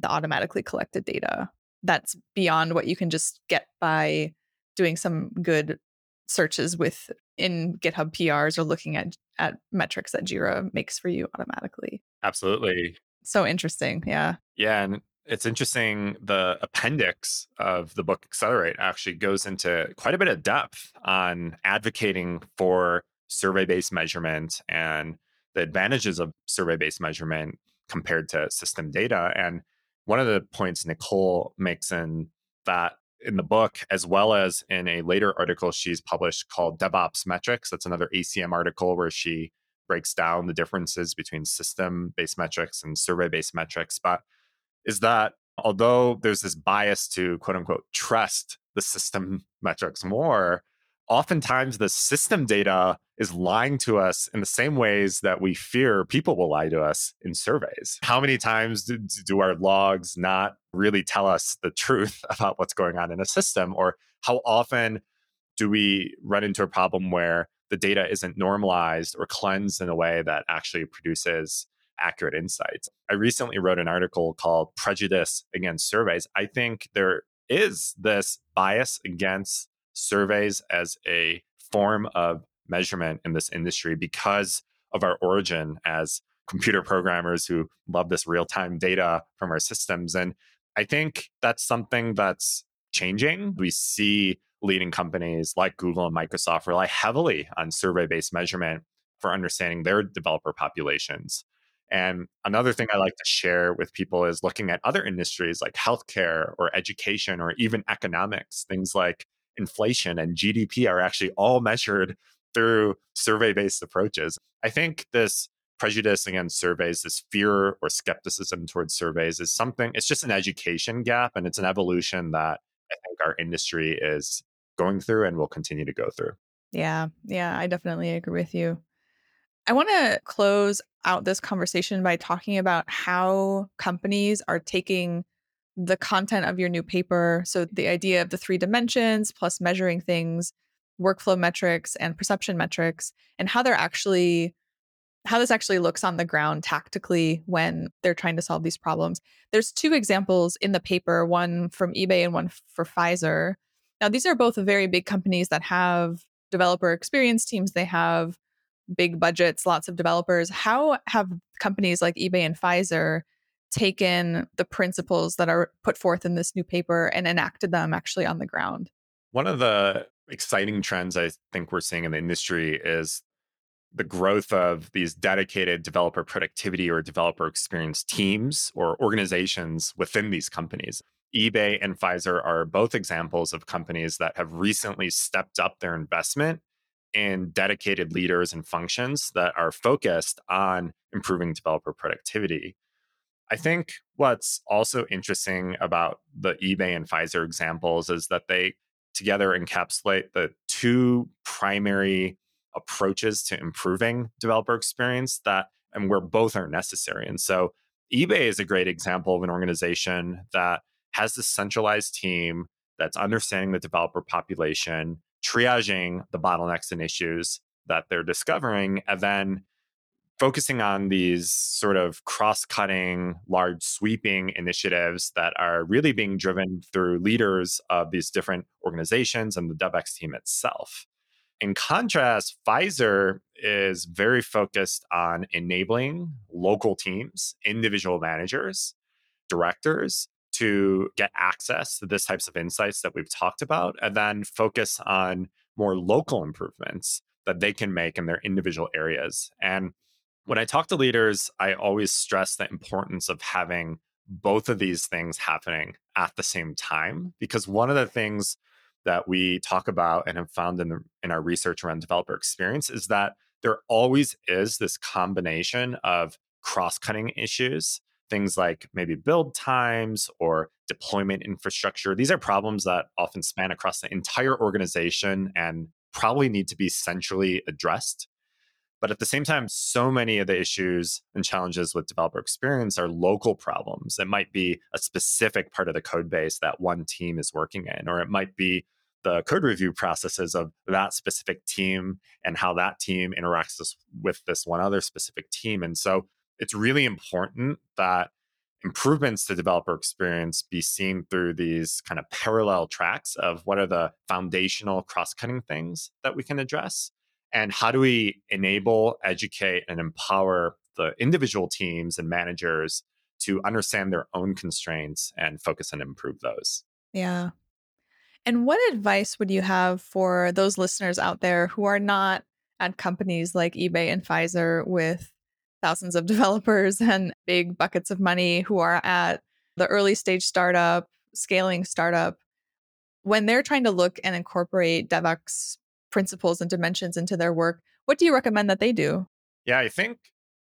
the automatically collected data. That's beyond what you can just get by doing some good searches with in GitHub PRs or looking at at metrics that Jira makes for you automatically. Absolutely. So interesting. Yeah. Yeah. And it's interesting. The appendix of the book Accelerate actually goes into quite a bit of depth on advocating for survey based measurement and the advantages of survey based measurement compared to system data. And one of the points Nicole makes in that in the book, as well as in a later article she's published called DevOps Metrics. That's another ACM article where she breaks down the differences between system based metrics and survey based metrics. But is that although there's this bias to quote unquote trust the system metrics more, oftentimes the system data is lying to us in the same ways that we fear people will lie to us in surveys. How many times do, do, our logs not really tell us the truth about what's going on in a system? Or how often do we run into a problem where the data isn't normalized or cleansed in a way that actually produces accurate insights. I recently wrote an article called Prejudice Against Surveys. I think there is this bias against surveys as a form of measurement in this industry because of our origin as computer programmers who love this real time data from our systems. And I think that's something that's changing. We see leading companies like Google and Microsoft rely heavily on survey based measurement for understanding their developer populations. And another thing I like to share with people is looking at other industries like healthcare or education or even economics. Things like inflation and GDP are actually all measured through survey based approaches. I think this prejudice against surveys, this fear or skepticism towards surveys is something, it's just an education gap and it's an evolution that I think our industry is going through and will continue to go through. Yeah, yeah, I definitely agree with you. I want to close out this conversation by talking about how companies are taking the content of your new paper. So, the idea of the three dimensions plus measuring things, workflow metrics, and perception metrics, and how they're actually how this actually looks on the ground tactically when they're trying to solve these problems. There's two examples in the paper, one from eBay and one for Pfizer. Now, these are both very big companies that have developer experience teams, they have big budgets, lots of developers. How have companies like eBay and Pfizer taken the principles that are put forth in this new paper and enacted them actually on the ground? One of the exciting trends I think we're seeing in the industry is the growth of these dedicated developer productivity or developer experience teams or organizations within these companies. eBay and Pfizer are both examples of companies that have recently stepped up their investment in dedicated leaders and functions that are focused on improving developer productivity. I think what's also interesting about the eBay and Pfizer examples is that they together encapsulate the two primary approaches to improving developer experience that and where both are necessary. And so eBay is a great example of an organization that has this centralized team that's understanding the developer population, triaging the bottlenecks and issues that they're discovering, and then focusing on these sort of cross cutting, large sweeping initiatives that are really being driven through leaders of these different organizations and the DevEx team itself. In contrast, Pfizer is very focused on enabling local teams, individual managers, directors to get access to this types of insights that we've talked about and then focus on more local improvements that they can make in their individual areas. And when I talk to leaders, I always stress the importance of having both of these things happening at the same time because one of the things that we talk about and have found in the, in our research around developer experience is that there always is this combination of cross-cutting issues things like maybe build times or deployment infrastructure. These are problems that often span across the entire organization and probably need to be centrally addressed but at the same time, so many of the issues and challenges with developer experience are local problems. It might be a specific part of the code base that one team is working in, or it might be the code review processes of that specific team and how that team interacts with this one other specific team. And so it's really important that improvements to developer experience be seen through these kind of parallel tracks of what are the foundational cross cutting things that we can address and how do we enable, educate, and empower the individual teams and managers to understand their own constraints and focus and improve those? Yeah. And what advice would you have for those listeners out there who are not at companies like eBay and Pfizer with thousands of developers and big buckets of money, who are at the early stage startup, scaling startup, when they're trying to look and incorporate DevEx principles and dimensions into their work. What do you recommend that they do? Yeah, I think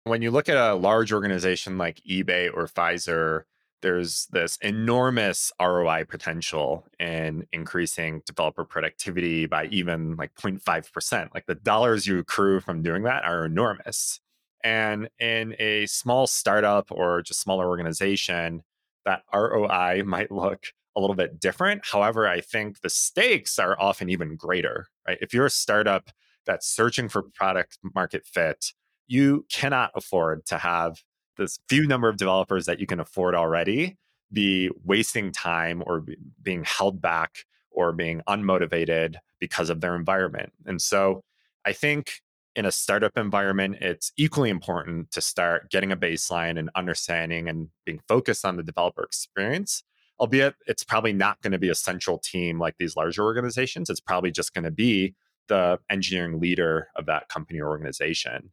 when you look at a large organization like eBay or Pfizer, there's this enormous ROI potential in increasing developer productivity by even like 0.5%. Like the dollars you accrue from doing that are enormous. And in a small startup or just smaller organization, that ROI might look a little bit different. However, I think the stakes are often even greater, right? If you're a startup that's searching for product market fit, you cannot afford to have this few number of developers that you can afford already be wasting time or be, being held back or being unmotivated because of their environment. And so I think in a startup environment, it's equally important to start getting a baseline and understanding and being focused on the developer experience albeit it's probably not going to be a central team like these larger organizations. It's probably just going to be the engineering leader of that company or organization.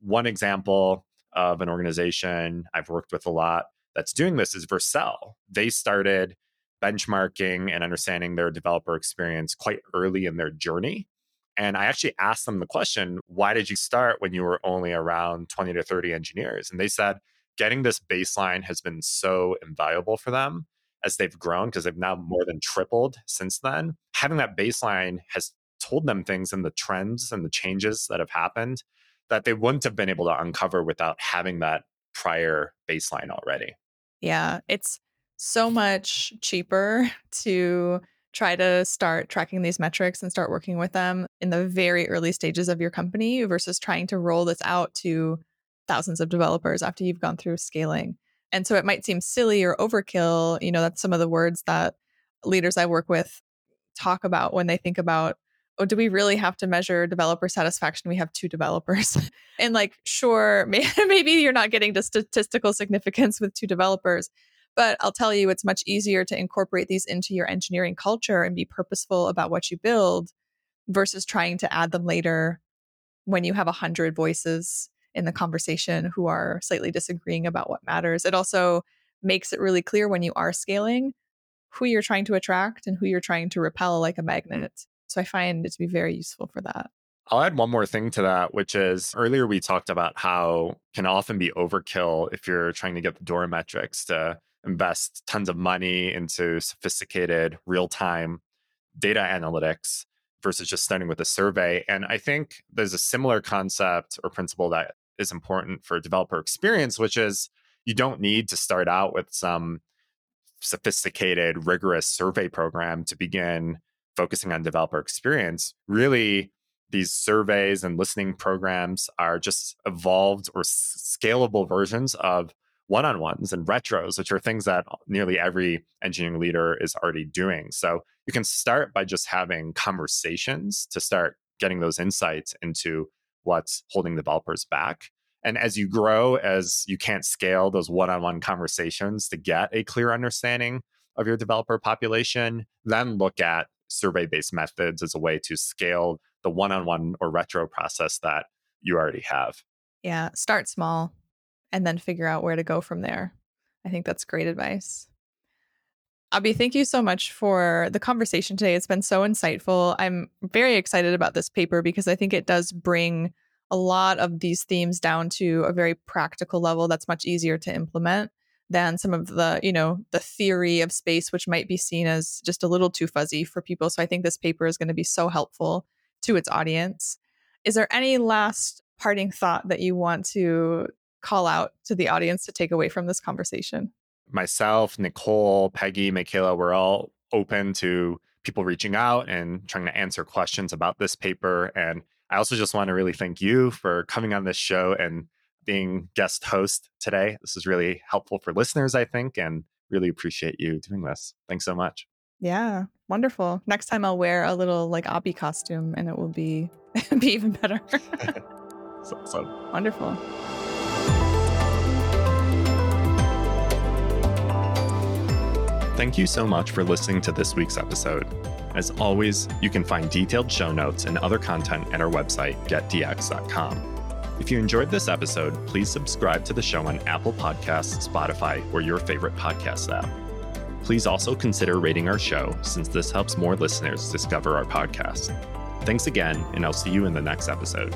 One example of an organization I've worked with a lot that's doing this is Vercel. They started benchmarking and understanding their developer experience quite early in their journey. And I actually asked them the question, why did you start when you were only around 20 to 30 engineers? And they said, getting this baseline has been so invaluable for them as they've grown because they've now more than tripled since then. Having that baseline has told them things and the trends and the changes that have happened that they wouldn't have been able to uncover without having that prior baseline already. Yeah, it's so much cheaper to try to start tracking these metrics and start working with them in the very early stages of your company versus trying to roll this out to thousands of developers after you've gone through scaling. And so it might seem silly or overkill. You know, that's some of the words that leaders I work with talk about when they think about, oh, do we really have to measure developer satisfaction? We have two developers. and like, sure, maybe you're not getting to statistical significance with two developers. But I'll tell you, it's much easier to incorporate these into your engineering culture and be purposeful about what you build versus trying to add them later when you have a hundred voices in the conversation who are slightly disagreeing about what matters. It also makes it really clear when you are scaling who you're trying to attract and who you're trying to repel like a mm. magnet. So I find it to be very useful for that. I'll add one more thing to that, which is earlier we talked about how can often be overkill if you're trying to get the DORA metrics to invest tons of money into sophisticated real time data analytics versus just starting with a survey. And I think there's a similar concept or principle that is important for developer experience, which is you don't need to start out with some sophisticated, rigorous survey program to begin focusing on developer experience. Really, these surveys and listening programs are just evolved or scalable versions of one on ones and retros, which are things that nearly every engineering leader is already doing. So you can start by just having conversations to start getting those insights into what's holding developers back. And as you grow, as you can't scale those one on one conversations to get a clear understanding of your developer population, then look at survey based methods as a way to scale the one on one or retro process that you already have. Yeah, start small and then figure out where to go from there. I think that's great advice. Abi, thank you so much for the conversation today. It's been so insightful. I'm very excited about this paper because I think it does bring a lot of these themes down to a very practical level that's much easier to implement than some of the, you know, the theory of SPACE which might be seen as just a little too fuzzy for people. So I think this paper is going to be so helpful to its audience. Is there any last parting thought that you want to call out to the audience to take away from this conversation? Myself, Nicole, Peggy, Michaela, we're all open to people reaching out and trying to answer questions about this paper. And I also just want to really thank you for coming on this show and being guest host today. This is really helpful for listeners, I think, and really appreciate you doing this. Thanks so much. Yeah, wonderful. Next time I'll wear a little like Abi costume and it will be be even better. so, so. Wonderful. Thank you so much for listening to this week's episode. As always, you can find detailed show notes and other content at our website, getdx.com. If you enjoyed this episode, please subscribe to the show on Apple Podcasts, Spotify, or your favorite podcast app. Please also consider rating our show since this helps more listeners discover our podcast. Thanks again, and I'll see you in the next episode.